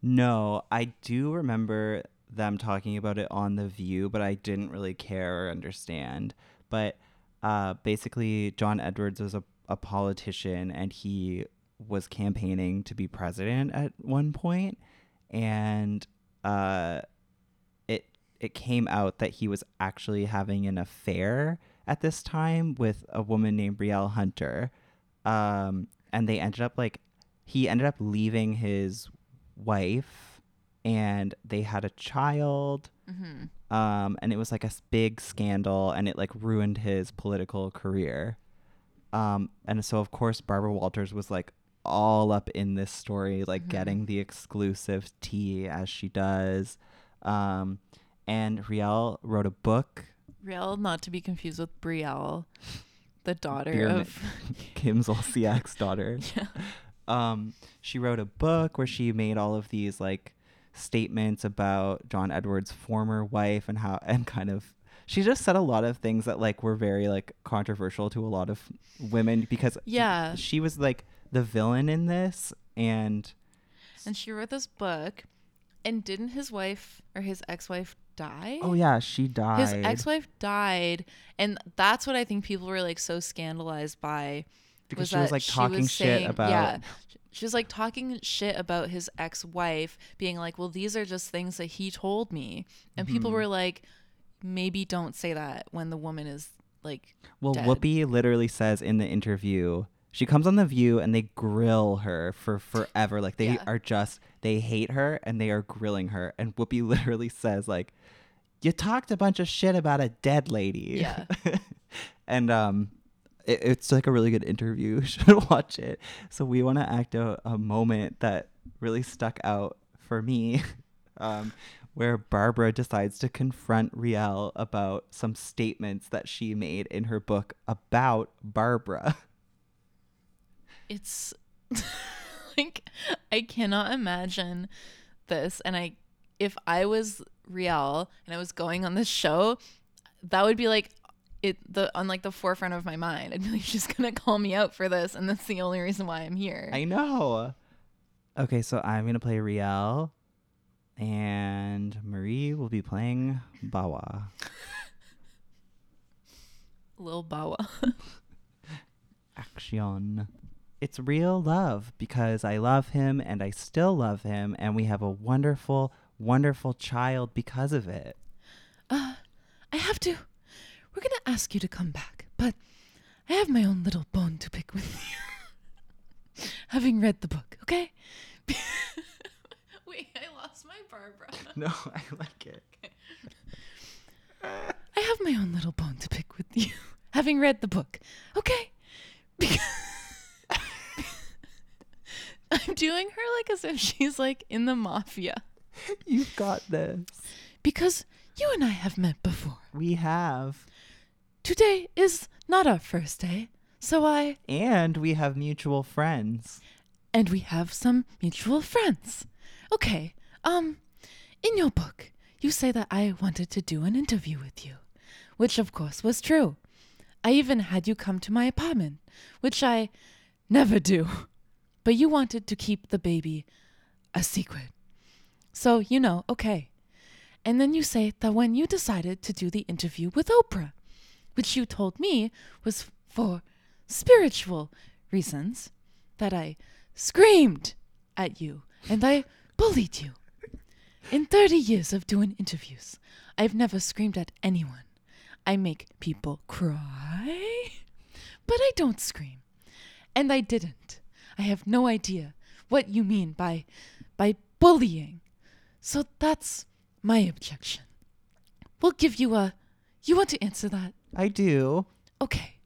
No, I do remember them talking about it on The View, but I didn't really care or understand. But uh, basically, John Edwards was a, a politician and he was campaigning to be president at one point, and uh, it it came out that he was actually having an affair at this time with a woman named Brielle Hunter, um, and they ended up like he ended up leaving his wife, and they had a child. Mhm. Um, and it was like a big scandal, and it like ruined his political career. Um, and so of course Barbara Walters was like all up in this story, like Mhm. getting the exclusive tea as she does. Um, and Rielle wrote a book. Rielle, not to be confused with Brielle, the daughter Beer Ma- of Kim Zolciak's daughter. Yeah. Um, she wrote a book where she made all of these like statements about John Edwards' former wife and how and kind of she just said a lot of things that like were very like controversial to a lot of women because Yeah. she was like the villain in this and and she wrote this book. And didn't his wife or his ex-wife die? oh yeah she died His ex-wife died, and that's what I think people were like so scandalized by. Because she was, like, talking shit saying- about- Yeah, she was like talking shit about his ex-wife, being like, "Well, these are just things that he told me," and people Mhm. were like, "Maybe don't say that when the woman is like." Well, dead. Whoopi literally says in the interview, she comes on The View and they grill her for forever. Like they Yeah. are just, they hate her and they are grilling her. And Whoopi literally says, like, you talked a bunch of shit about a dead lady. Yeah. and um, it, it's like a really good interview. You should watch it. So we want to act out a moment that really stuck out for me. Um, where Barbara decides to confront Rielle about some statements that she made in her book about Barbara. it's like I cannot imagine this and I if I was Rielle and I was going on this show that would be like it the on like the forefront of my mind I'd be like she's gonna call me out for this and that's the only reason why I'm here I know. Okay, so I'm gonna play Rielle, and Marie will be playing Bawa. Lil Bawa Action. It's real love because I love him and I still love him, and we have a wonderful, wonderful child because of it. uh I have to we're gonna ask you to come back but I have my own little bone to pick with you having read the book okay wait I lost my Barbara No, I like it. I have my own little bone to pick with you, having read the book. Okay? Because I'm doing her like as if she's like in the mafia. You've got this. Because you and I have met before. We have. Today is not our first day, so I. And we have mutual friends. And we have some mutual friends. Okay, um, in your book, you say that I wanted to do an interview with you, which of course was true. I even had you come to my apartment, which I never do. But you wanted to keep the baby a secret. So, you know, okay. And then you say that when you decided to do the interview with Oprah, which you told me was for spiritual reasons, that I screamed at you and I bullied you. In 30 years of doing interviews, I've never screamed at anyone. I make people cry, but I don't scream. And I didn't. I have no idea what you mean by by bullying. So that's my objection. We'll give you a You want to answer that? I do. Okay.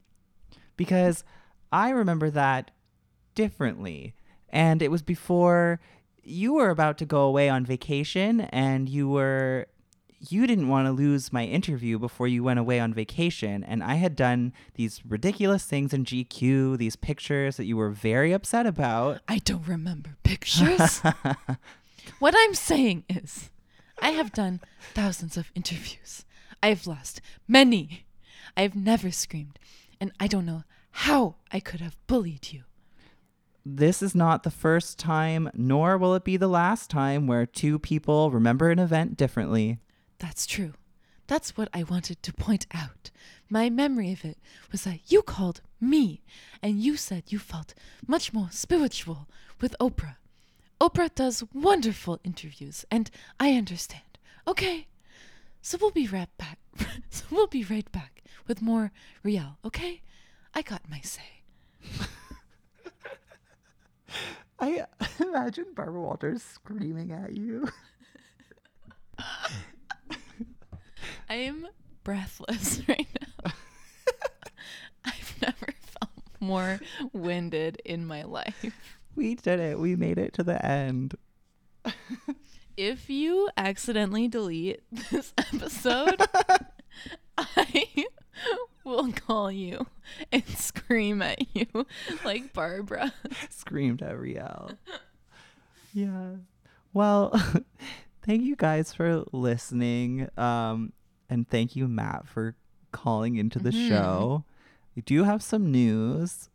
Because I remember that differently. And it was before you were about to go away on vacation and you were you didn't want to lose my interview before you went away on vacation and I had done these ridiculous things in GQ, these pictures that you were very upset about. I don't remember pictures. what I'm saying is, I have done thousands of interviews. I've lost many. I've never screamed and I don't know how I could have bullied you. This is not the first time, nor will it be the last time where two people remember an event differently. That's true. That's what I wanted to point out. My memory of it was that you called me and you said you felt much more spiritual with Oprah. Oprah does wonderful interviews and I understand. Okay. So we'll be right back. so we'll be right back with more Rielle, okay? I got my say. I imagine Barbara Walters screaming at you. I am breathless right now. I've never felt more winded in my life. We did it. We made it to the end. If you accidentally delete this episode, I will call you and scream at you like Barbara. Screamed at Rielle. Yeah. Well, thank you guys for listening. Um, and thank you, Matt, for calling into the Mhm. show. We do have some news.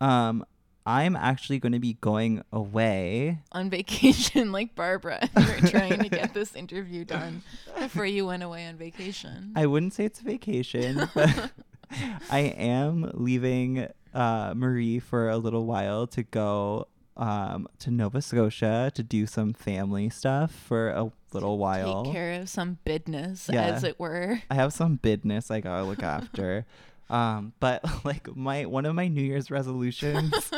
Um, I'm actually going to be going away. On vacation, like Barbara. You were trying to get this interview done before you went away on vacation. I wouldn't say it's a vacation, but I am leaving uh, Marie for a little while to go um, to Nova Scotia to do some family stuff for a little while. Take care of some business, Yeah. as it were. I have some business I gotta look after. um, but like my one of my New Year's resolutions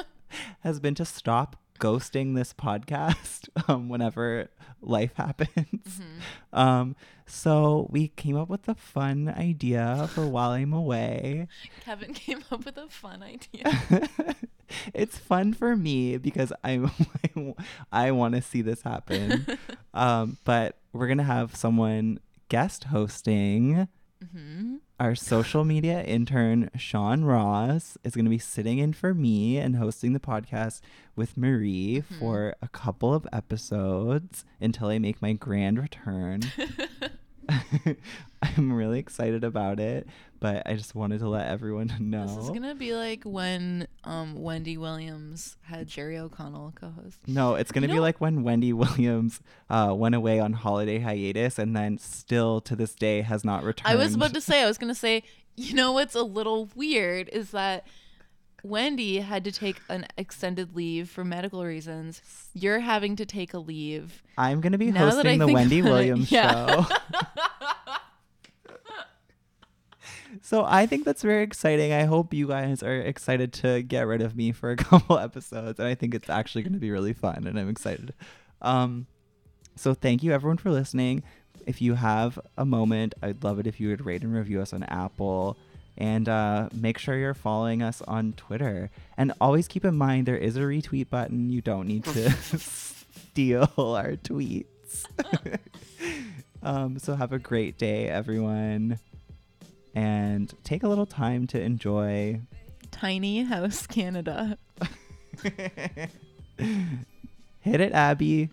has been to stop ghosting this podcast um, whenever life happens. Um, so we came up with a fun idea for while I'm away. Kevin came up with a fun idea. it's fun for me because I'm I want to see this happen. um, but we're gonna have someone guest hosting. Mhm. Our social media intern Sean Ross is going to be sitting in for me and hosting the podcast with Marie mm-hmm. for a couple of episodes until I make my grand return. I'm really excited about it, but I just wanted to let everyone know. This is gonna be like when um, Wendy Williams had Jerry O'Connell co-host. No, it's gonna You be know- like when Wendy Williams uh, went away on holiday hiatus and then still to this day has not returned. I was about to say, I was gonna say, you know what's a little weird is that Wendy had to take an extended leave for medical reasons. You're having to take a leave. I'm gonna be Now hosting the Wendy it, Williams yeah. show. so I think that's very exciting. I hope you guys are excited to get rid of me for a couple episodes, and I think it's actually going to be really fun, and I'm excited. Um, so thank you everyone for listening. If you have a moment, I'd love it if you would rate and review us on Apple. And uh, make sure you're following us on Twitter. And always keep in mind there is a retweet button. You don't need to steal our tweets. um, so have a great day, everyone. And take a little time to enjoy. Tiny House Canada. Hit it, Abby.